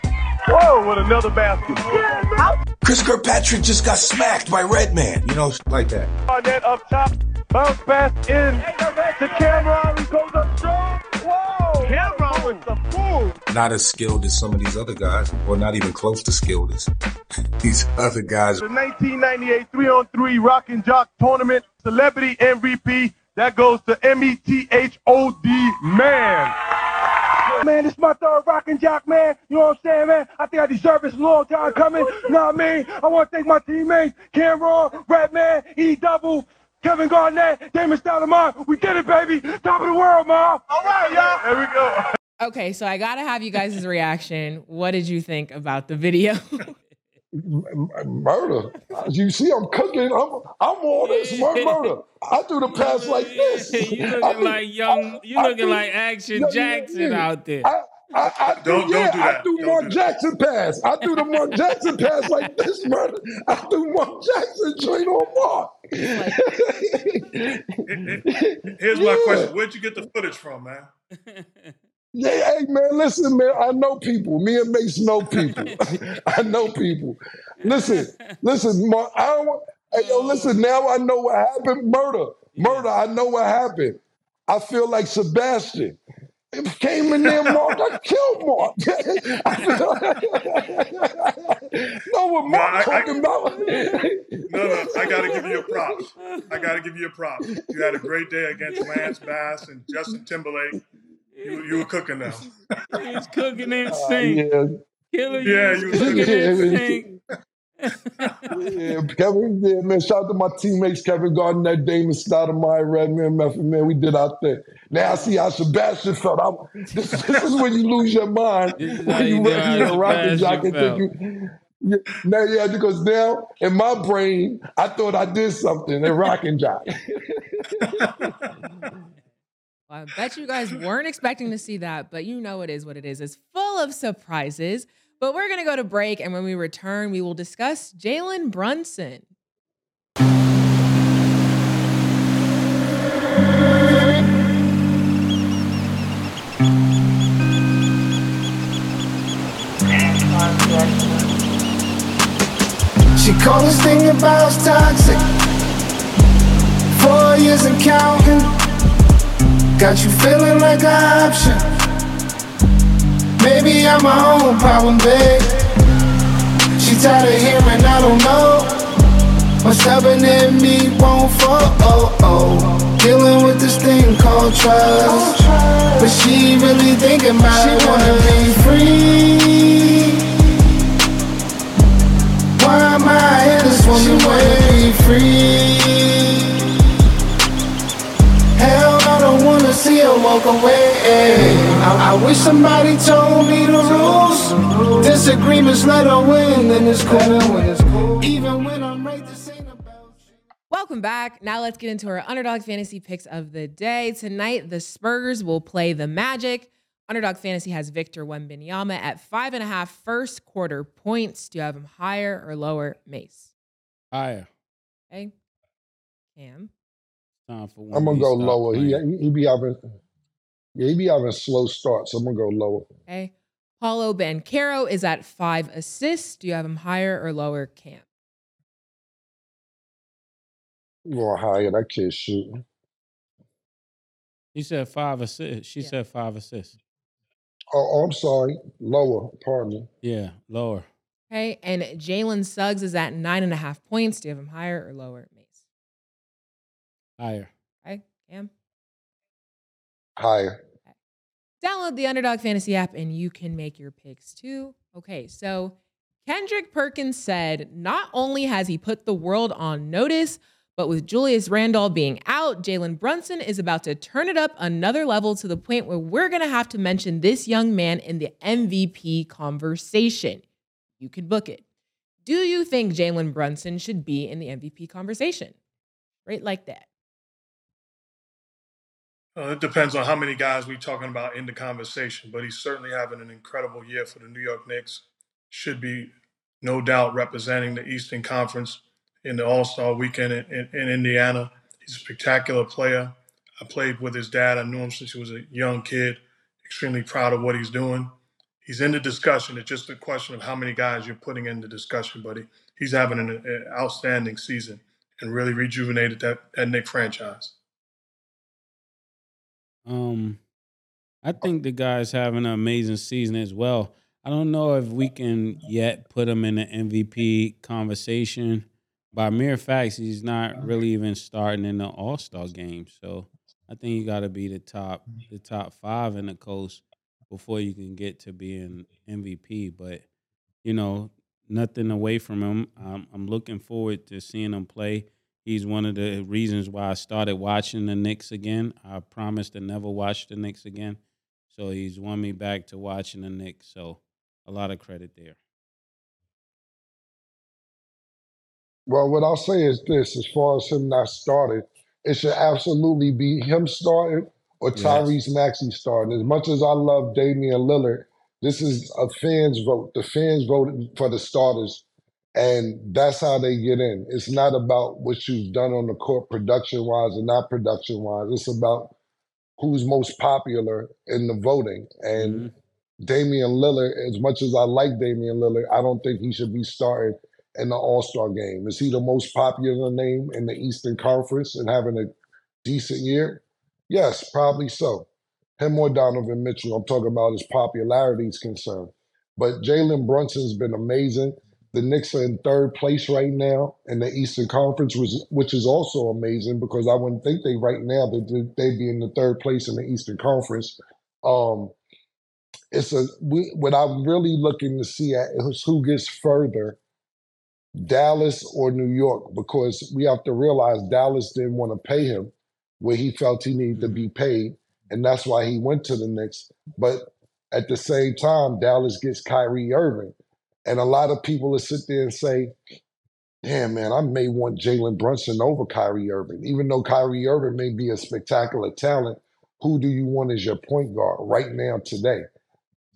Whoa, with another basket. Chris Kirkpatrick just got smacked by Redman, you know, like that. Garnett up top. Bounce pass in to Cameron. He goes up strong. Not as skilled as some of these other guys, or not even close to skilled as [LAUGHS] these other guys. The 1998 3-on-3 Rock and Jock Tournament Celebrity MVP. That goes to M-E-T-H-O-D man. Man, this is my third Rock and Jock, man. You know what I'm saying, man? I think I deserve this long time coming. You know what I mean? I want to thank my teammates, Cameron, Redman, E-Double, Kevin Garnett, Damon Stoudemire. We did it, baby. Top of the world, man. All right, y'all. There we go. Okay, so I gotta have you guys' reaction. What did you think about the video? M- [LAUGHS] m- Murder. You see, I'm cooking. I'm, I'm all this [LAUGHS] mur- murder. I do the pass like this. you I looking like young. You I looking like Action Yeah, yeah, Jackson yeah. out there. I, I, I Don't- don't yeah, do I threw Mark do that. Jackson pass. I threw the Mark Jackson pass like this, man. I threw Mark Jackson joint on Mark. [LAUGHS] Here's my question: Where'd you get the footage from, man? [LAUGHS] Yeah, hey man, listen, man. I know people. Me and Mace know people. [LAUGHS] I know people. Listen, listen, Mark. I don't, want- hey, yo, listen. Now I know what happened. Murder, murder. I know what happened. I feel like Sebastian. It came in there, Mark. I killed Mark. I feel know what No, Mark I- I- talking about? No, no, I got to give you a prop. I got to give you a prop. You had a great day against Lance Bass and Justin Timberlake. You, you were cooking now. He's cooking in Uh, sync. yeah, Killer, Yeah, you you was was cooking cooking. in sync. Yeah, Kevin, yeah, man. Shout out to my teammates, Kevin Garnett, Damon Stoudemire, Redman, Method Man. We did our thing. Now I see how Sebastian felt. I'm, this, this is when you lose your mind. This is how when you you know your rocket Sebastian jock and think you. Yeah, now, yeah, because now in my brain, I thought I did something in rocking jock. [LAUGHS] Well, I bet you guys weren't expecting to see that, but you know it is what it is. It's full of surprises. But we're going to go to break, and when we return, we will discuss Jalen Brunson. She called this thing about toxic. Four years and counting. Got you feeling like an option. Maybe I'm my own problem, babe. She tired of hearing I don't know. What's stubborn in me won't fall. Oh, oh. Dealing with this thing called trust. But she really thinking about she wanna be free. Why am I in this woman wanna be free? See her walk away. I, I wish somebody told me the rules. Disagreements let her win, and it's cool. Even when I'm right, this ain't about you. Welcome back. Now let's get into our underdog fantasy picks of the day. Tonight, the Spurs will play the Magic. Underdog Fantasy has Victor Wembanyama at five and a half first quarter points. Do you have him higher or lower, Mace? Higher. Okay. Cam. Time for I'm gonna go lower. He, playing. he be having, yeah, he be having slow starts. So I'm gonna go lower. Okay. Paolo Banchero is at five assists. Do you have him higher or lower, Cam? Going higher. That kid shooting. He said five assists. She Yeah. said five assists. Oh, oh, I'm sorry. Lower. Pardon me. Yeah, lower. Okay. And Jalen Suggs is at nine and a half points. Do you have him higher or lower, Mace? Higher. Okay. Cam. Higher. download the Underdog Fantasy app and you can make your picks too. Okay, so Kendrick Perkins said not only has he put the world on notice, but with Julius Randle being out, Jalen Brunson is about to turn it up another level to the point where we're going to have to mention this young man in the MVP conversation. You can book it. Do you think Jalen Brunson should be in the MVP conversation? Right like that. Uh, it depends on how many guys we're talking about in the conversation, but he's certainly having an incredible year for the New York Knicks. Should be, no doubt, representing the Eastern Conference in the All Star weekend in, in, in Indiana. He's a spectacular player. I played with his dad. I knew him since he was a young kid. Extremely proud of what he's doing. He's in the discussion. It's just a question of how many guys you're putting in the discussion, buddy. He's having an, an outstanding season and really rejuvenated that, that Knick franchise. Um, I think the guy's having an amazing season as well. I don't know if we can yet put him in the MVP conversation. By mere facts, he's not really even starting in the All Star game. So I think you got to be the top, the top five in the coast before you can get to being MVP. But you know, nothing away from him. I'm, I'm looking forward to seeing him play. He's one of the reasons why I started watching the Knicks again. I promised to never watch the Knicks again. So he's won me back to watching the Knicks. So a lot of credit there. Well, what I'll say is this: as far as him not starting, it should absolutely be him starting or Yes. Tyrese Maxey starting. As much as I love Damian Lillard, this is a fans vote. The fans voted for the starters, and that's how they get in. It's not about what you've done on the court production wise and not production wise. It's about who's most popular in the voting. And Mhm. Damian Lillard, as much as I like Damian Lillard, I don't think he should be starting in the All Star game. Is he the most popular name in the Eastern Conference and having a decent year? Yes, probably so. Him or Donovan Mitchell, I'm talking about his popularity is concerned. But Jalen Brunson's been amazing. The Knicks are in third place right now in the Eastern Conference, which, which is also amazing because I wouldn't think they right now that they'd be in the third place in the Eastern Conference. Um, it's a we, what I'm really looking to see at is who gets further, Dallas or New York, because we have to realize Dallas didn't want to pay him where he felt he needed to be paid, and that's why he went to the Knicks. But at the same time, Dallas gets Kyrie Irving, and a lot of people will sit there and say, "Damn, man, I may want Jalen Brunson over Kyrie Irving, even though Kyrie Irving may be a spectacular talent. Who do you want as your point guard right now today?"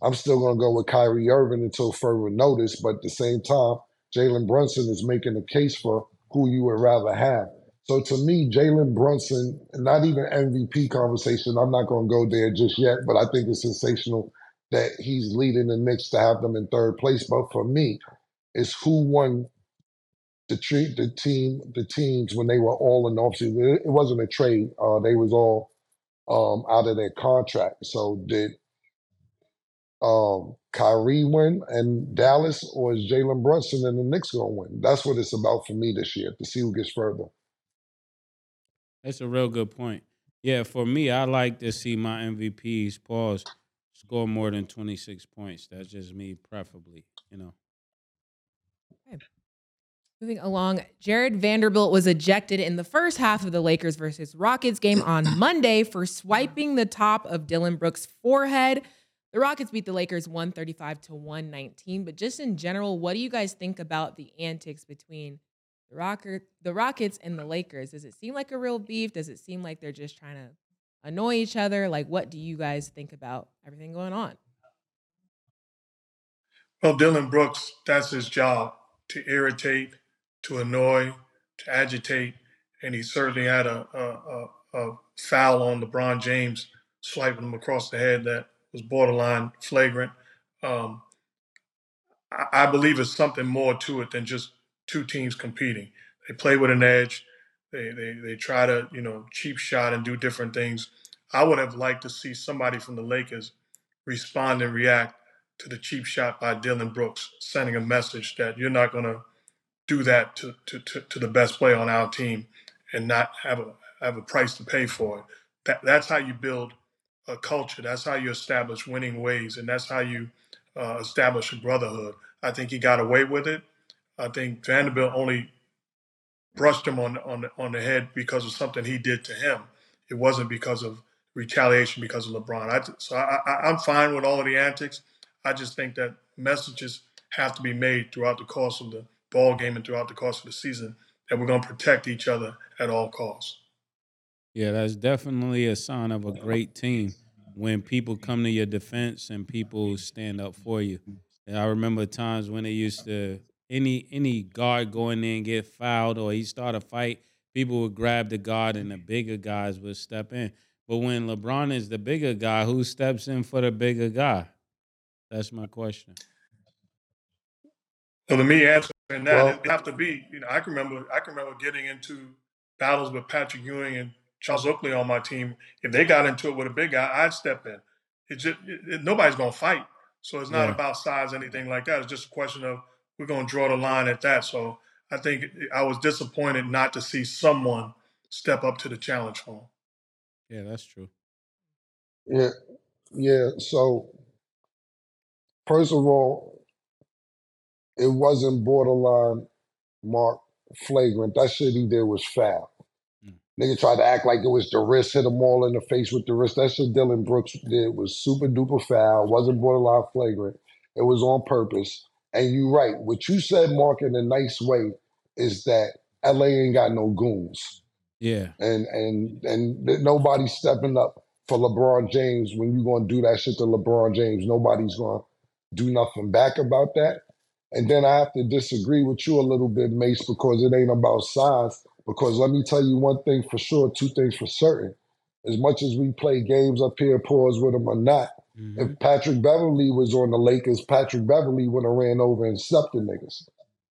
I'm still going to go with Kyrie Irving until further notice. But at the same time, Jalen Brunson is making a case for who you would rather have. So to me, Jalen Brunson, not even MVP conversation, I'm not going to go there just yet, but I think it's sensational that he's leading the Knicks to have them in third place. But for me, it's who won the treat the team the teams when they were all in the offseason. It, wasn't a trade. Uh, they was all um, out of their contract. So did um, Kyrie win and Dallas, or is Jalen Brunson and the Knicks gonna win? That's what it's about for me this year to see who gets further. That's a real good point. Yeah, for me, I like to see my MVPs pause score more than 26 points. That's just me, preferably. You know. Okay. Moving along, Jarred Vanderbilt was ejected in the first half of the Lakers versus Rockets game on [COUGHS] Monday for swiping the top of Dillon Brooks' forehead. The Rockets beat the Lakers 135 to 119. But just in general, what do you guys think about the antics between the Rocker, the Rockets and the Lakers? Does it seem like a real beef? Does it seem like they're just trying to annoy each other? Like, what do you guys think about everything going on? Well, Dillon Brooks, that's his job to irritate, to annoy, to agitate, and he certainly had a, a, a, a foul on LeBron James, swiping him across the head that was borderline flagrant. Um, I, I believe it's something more to it than just two teams competing. They play with an edge. They, they they try to you know cheap shot and do different things. I would have liked to see somebody from the Lakers respond and react to the cheap shot by Dillon Brooks, sending a message that you're not going to do that to, to, to, the best player on our team and not have a have a price to pay for it. That that's how you build a culture. That's how you establish winning ways, and that's how you uh, establish a brotherhood. I think he got away with it. I think Vanderbilt only brushed him on on on the head because of something he did to him. It wasn't because of retaliation because of LeBron. I, so I, I'm fine with all of the antics. I just think that messages have to be made throughout the course of the ball game and throughout the course of the season that we're going to protect each other at all costs. Yeah, that's definitely a sign of a great team when people come to your defense and people stand up for you. And I remember times when they used to any any guard going in get fouled or he start a fight, people would grab the guard and the bigger guys would step in. But when LeBron is the bigger guy, who steps in for the bigger guy? That's my question. So to me, answering that, Well- it have to be. You know, I can remember. I can remember getting into battles with Patrick Ewing and Charles Oakley on my team. If they got into it with a big guy, I'd step in. It's just it, it- nobody's gonna fight, so it's not Yeah. about size, anything like that. It's just a question of we're gonna draw the line at that. So I think I was disappointed not to see someone step up to the challenge for him. Yeah, that's true. Yeah, yeah. So first of all, it wasn't borderline mark flagrant. That shit he did was foul. Mm. Nigga tried to act like it was the wrist, hit them all in the face with the wrist. That shit Dillon Brooks did was super duper foul. Wasn't borderline flagrant. It was on purpose. And you're right. What you said, Mark, in a nice way, is that LA ain't got no goons Yeah. and and and th- nobody stepping up for LeBron James when you're gonna do that shit to LeBron James. Nobody's gonna do nothing back about that. And then I have to disagree with you a little bit, Mace, because it ain't about size. Because let me tell you one thing for sure, two things for certain. As much as we play games up here, pause with them or not, Mhm. if Patrick Beverley was on the Lakers, Patrick Beverley would have ran over and stepped the niggas.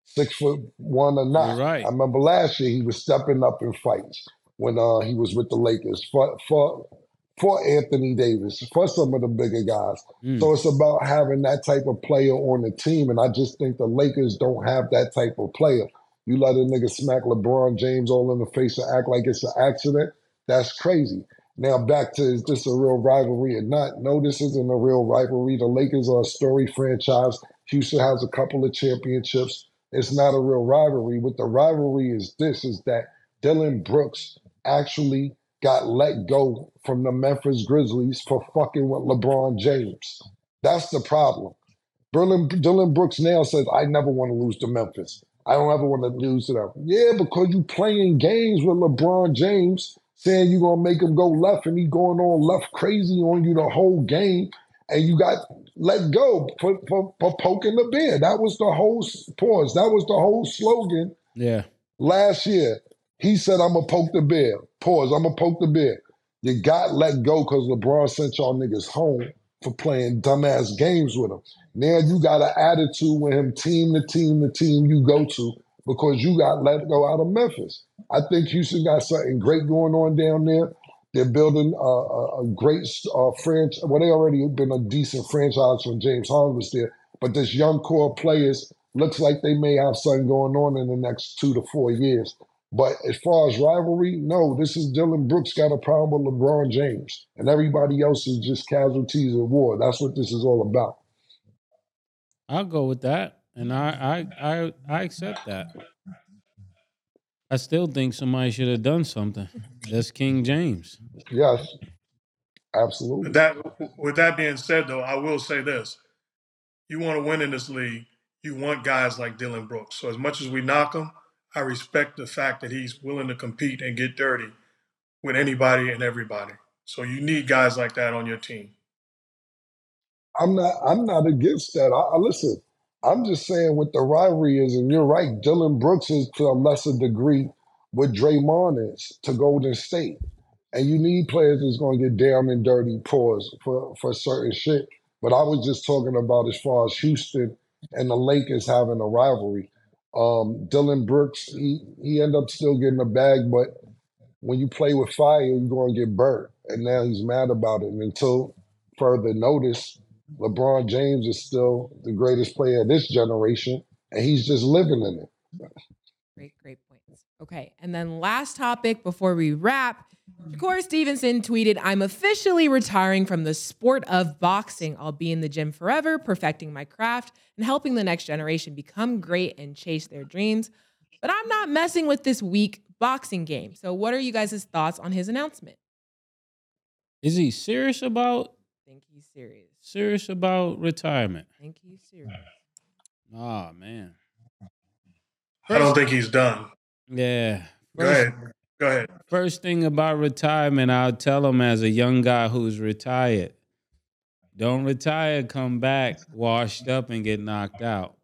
Six foot one or not. You're right. I remember last year he was stepping up in fights when uh, he was with the Lakers for for for Anthony Davis, for some of the bigger guys. Mm. So it's about having that type of player on the team, and I just think the Lakers don't have that type of player. You let a nigga smack LeBron James all in the face and act like it's an accident. That's crazy. Now back to is this a real rivalry or not? No, this isn't a real rivalry. The Lakers are a story franchise. Houston has a couple of championships. It's not a real rivalry. What the rivalry is this is that Dillon Brooks actually got let go from the Memphis Grizzlies for fucking with LeBron James. That's the problem. Dylan, Dillon Brooks now says, I never want to lose to Memphis. I don't ever want to lose to them. Yeah, because you playing games with LeBron James, saying you're gonna make him go left, and he going on left crazy on you the whole game, and you got let go for, for, for poking the bear. That was the whole pause. That was the whole slogan Yeah. last year. He said, I'm gonna poke the bear. Pause, I'm gonna poke the bear. You got let go because LeBron sent y'all niggas home for playing dumbass games with him. Now you got an attitude with him, team to team to team you go to, because you got let go out of Memphis. I think Houston got something great going on down there. They're building a, a, a great uh, franchise. Well, they already been a decent franchise when James Harden was there, but this young core players looks like they may have something going on in the next two to four years. But as far as rivalry, no, this is Dillon Brooks got a problem with LeBron James, and everybody else is just casualties of war. That's what this is all about. I'll go with that, and I I I, I accept that. I still think somebody should have done something. That's King James. Yes, absolutely. That with that being said, though, I will say this: you want to win in this league, you want guys like Dillon Brooks. So as much as we knock him, I respect the fact that he's willing to compete and get dirty with anybody and everybody. So you need guys like that on your team. I'm not. I'm not against that. I, I listen. I'm just saying what the rivalry is, and you're right. Dillon Brooks is to a lesser degree what Draymond is to Golden State, and you need players that's going to get down and dirty, pause for for certain shit. But I was just talking about as far as Houston and the Lakers having a rivalry. Um, Dillon Brooks, he he ended up still getting a bag, but when you play with fire, you're going to get burnt. And now he's mad about it. And until further notice, LeBron James is still the greatest player of this generation, and he's just living in it. Great, great points. Okay. And then last topic before we wrap. Shakur Stevenson tweeted, I'm officially retiring from the sport of boxing. I'll be in the gym forever, perfecting my craft and helping the next generation become great and chase their dreams. But I'm not messing with this weak boxing game. So, what are you guys' thoughts on his announcement? Is he serious about I think he's serious. Serious about retirement? I think he's serious. Oh man. I don't think he's done. Yeah. Go ahead. Go ahead. First thing about retirement, I'll tell him as a young guy who's retired. Don't retire, come back washed up and get knocked out.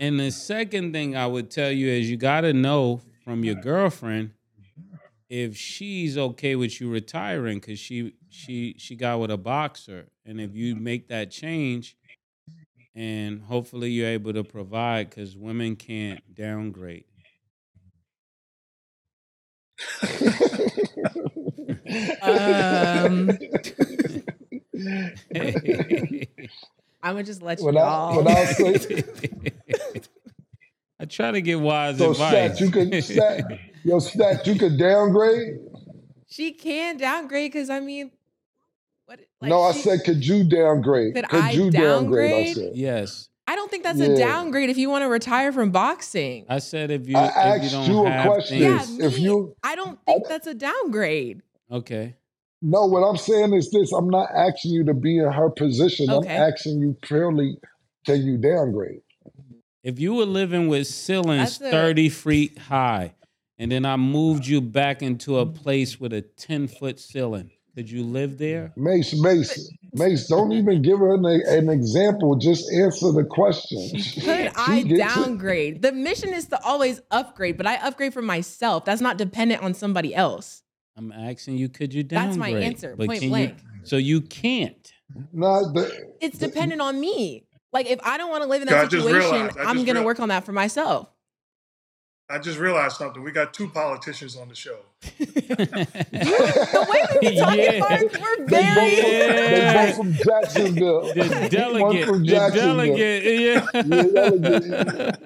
And the second thing I would tell you is you got to know from your girlfriend if she's okay with you retiring cuz she she she got with a boxer and if you make that change and hopefully you're able to provide cuz women can't downgrade. Um, [LAUGHS] I'm gonna just let you When I, all. when I say, [LAUGHS] [LAUGHS] I try to get wise so advice. stat, you could stat, yo stat, you could downgrade. she can downgrade because I mean, what? Like no, I she- said, could you downgrade? Could Could I you downgrade? I downgrade? said. yes, I don't think that's Yeah. a downgrade if you want to retire from boxing. I said if you I if you asked don't you a have question. yeah, me, if you- I don't think that's a downgrade. okay. No, what I'm saying is this: I'm not asking you to be in her position. Okay. I'm asking you purely, can you downgrade? If you were living with ceilings a- thirty feet high, and then I moved you back into a place with a ten foot ceiling, Could you live there? Mace, Mace, Mace, don't even give her an, an example. Just answer the question. Could I downgrade? The mission is to always upgrade, but I upgrade for myself. That's not dependent on somebody else. I'm asking you, could you downgrade? That's my answer, But point blank. You, so you can't. No, the, It's dependent on me. Like if I don't want to live in that situation, realized- I I'm gonna real- work on that for myself. I just realized something. We got two politicians on the show. The way we've been talking Yeah. about we're they, both, very they both from Jacksonville. The One delegate. from The Jacksonville. delegate. Yeah. Yeah, delegate.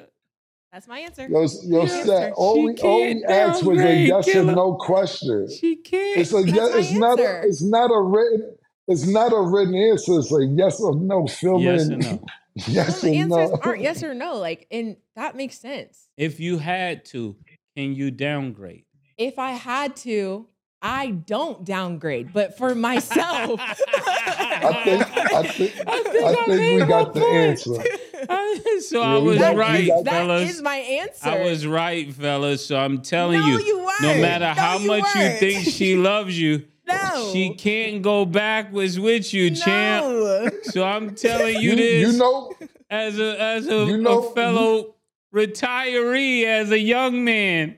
That's my answer. Yo, yo, Yeah. Stat, all She we, all we can't asked was a yes or no question. she can't. It's a That's yes, my it's not a, it's not a written it's not a written answer. It's a yes or no. Fill yes in or no. Yes the or answers no. aren't yes [LAUGHS] or no. Like, and that makes sense. If you had to, can you downgrade? If I had to, I don't downgrade, but for myself, I think I think [LAUGHS] I think, I made we got the point. answer. [LAUGHS] so Yeah, I was got- we right, got- that fellas. is my answer. I was right, fellas. So I'm telling No, you, you no matter No, how you much you weren't. think she loves you, no. she can't go backwards with you, champ. So I'm telling you, You, this you know as a as a, you know- a fellow retiree, as a young man.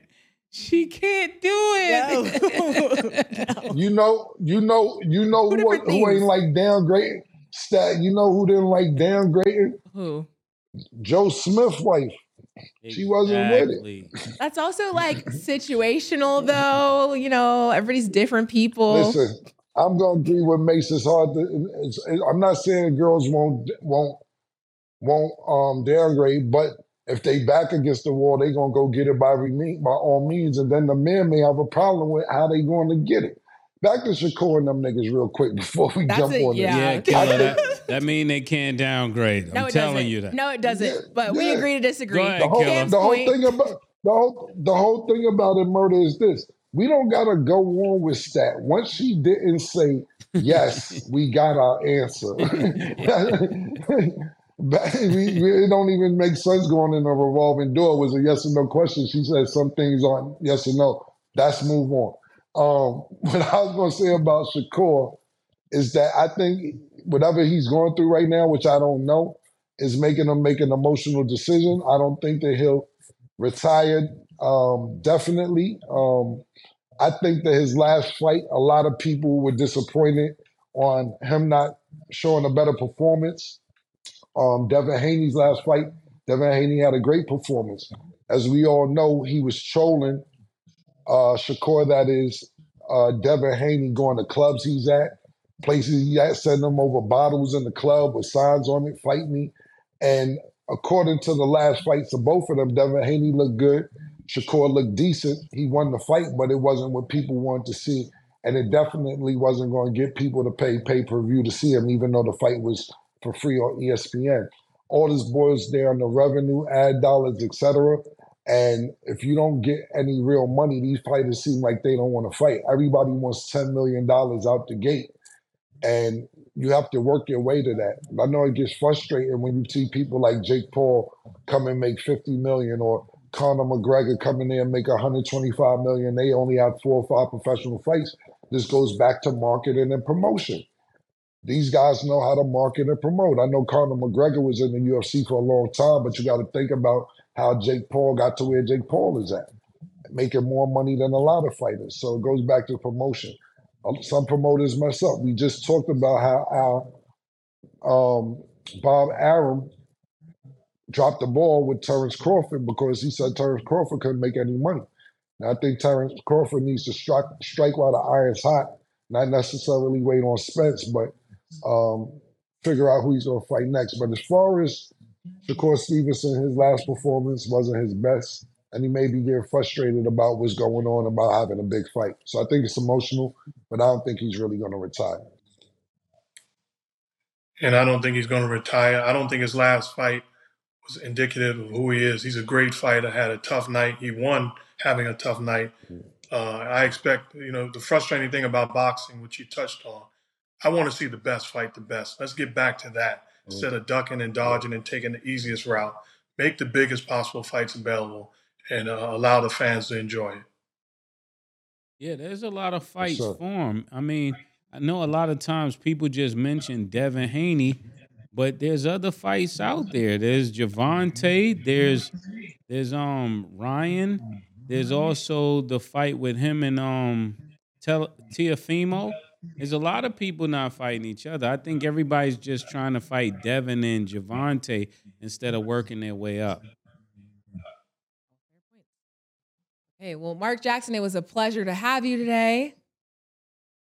She can't do it. [LAUGHS] you know you know you know Two who, who ain't things. like downgrading. Stat, you know who didn't like downgrading? Who? Joe Smith wife. She wasn't with it. That's also [LAUGHS] like situational, though. You know, everybody's different people. Listen, I'm gonna agree what makes It's hard to. It's, I'm not saying girls won't won't won't um downgrade, but if they back against the wall, they gonna go get it by every by all means, and then the men may have a problem with how they going to get it. Back to Shakur and them niggas real quick [LAUGHS] before we That's jump it, on yeah. this. Yeah, I killer. think- That, that mean they can't downgrade. I'm no, it telling doesn't. you that. No, it doesn't. Yeah, but we agree to disagree. Go ahead, The whole, Killer. The whole point- thing about the whole the whole thing about it, murder is this: we don't gotta go on with that. Once she didn't say yes, [LAUGHS] we got our answer. [LAUGHS] But we, we- it don't even make sense going in a revolving door. It was a yes or no question. She said some things aren't yes or no. That's move on. Um, [LAUGHS] what I was going to say about Shakur is that I think whatever he's going through right now, which I don't know, is making him make an emotional decision. I don't think that he'll retire um, definitely. Um, I think that his last fight, a lot of people were disappointed on him not showing a better performance. Um, Devin Haney's last fight, Devin Haney had a great performance. As we all know, he was trolling uh, Shakur, that is uh, Devin Haney, going to clubs he's at, places he's at, sending them over bottles in the club with signs on it, fight me. And according to the last fights of both of them, Devin Haney looked good. Shakur looked decent. He won the fight, but it wasn't what people wanted to see. And it definitely wasn't going to get people to pay pay per view to see him, even though the fight was for free on ESPN. All this boils down to revenue, ad dollars, etc. And if you don't get any real money, these fighters seem like they don't want to fight. Everybody wants $10 million out the gate. And you have to work your way to that. I know it gets frustrating when you see people like Jake Paul come and make 50 million or Conor McGregor come in there and make 125 million. They only have four or five professional fights. This goes back to marketing and promotion. These guys know how to market and promote. I know Conor McGregor was in the UFC for a long time, but you got to think about how Jake Paul got to where Jake Paul is at, making more money than a lot of fighters. So it goes back to promotion. Some promoters mess up. We just talked about how our um, Bob Arum dropped the ball with Terence Crawford because he said Terence Crawford couldn't make any money. I think Terence Crawford needs to strike strike while the iron's hot, not necessarily wait on Spence, but um, figure out who he's going to fight next. But as far as Shakur Stevenson, his last performance wasn't his best, and he may be getting frustrated about what's going on about having a big fight. So I think it's emotional, but I don't think he's really going to retire. And I don't think he's going to retire. I don't think his last fight was indicative of who he is. He's a great fighter, had a tough night. He won having a tough night. Uh, I expect, you know, the frustrating thing about boxing, which you touched on, I want to see the best fight the best. Let's get back to that instead of ducking and dodging and taking the easiest route. Make the biggest possible fights available and uh, allow the fans to enjoy it. Yeah, there's a lot of fights sure. for him. I mean, I know a lot of times people just mention Devin Haney, but there's other fights out there. There's Gervonta. There's there's um Ryan. There's also the fight with him and um Tel- Teofimo. There's a lot of people not fighting each other. I think everybody's just trying to fight Devin and Gervonta instead of working their way up. Hey, well, Mark Jackson, it was a pleasure to have you today.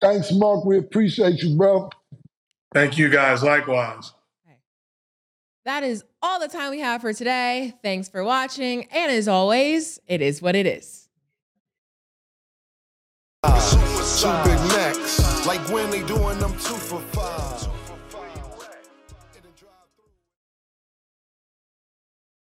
Thanks, Mark. We appreciate you, bro. Thank you guys. Likewise. That is all the time we have for today. Thanks for watching. And as always, it is what it is. Two Big Macs, like when they doing them two for five.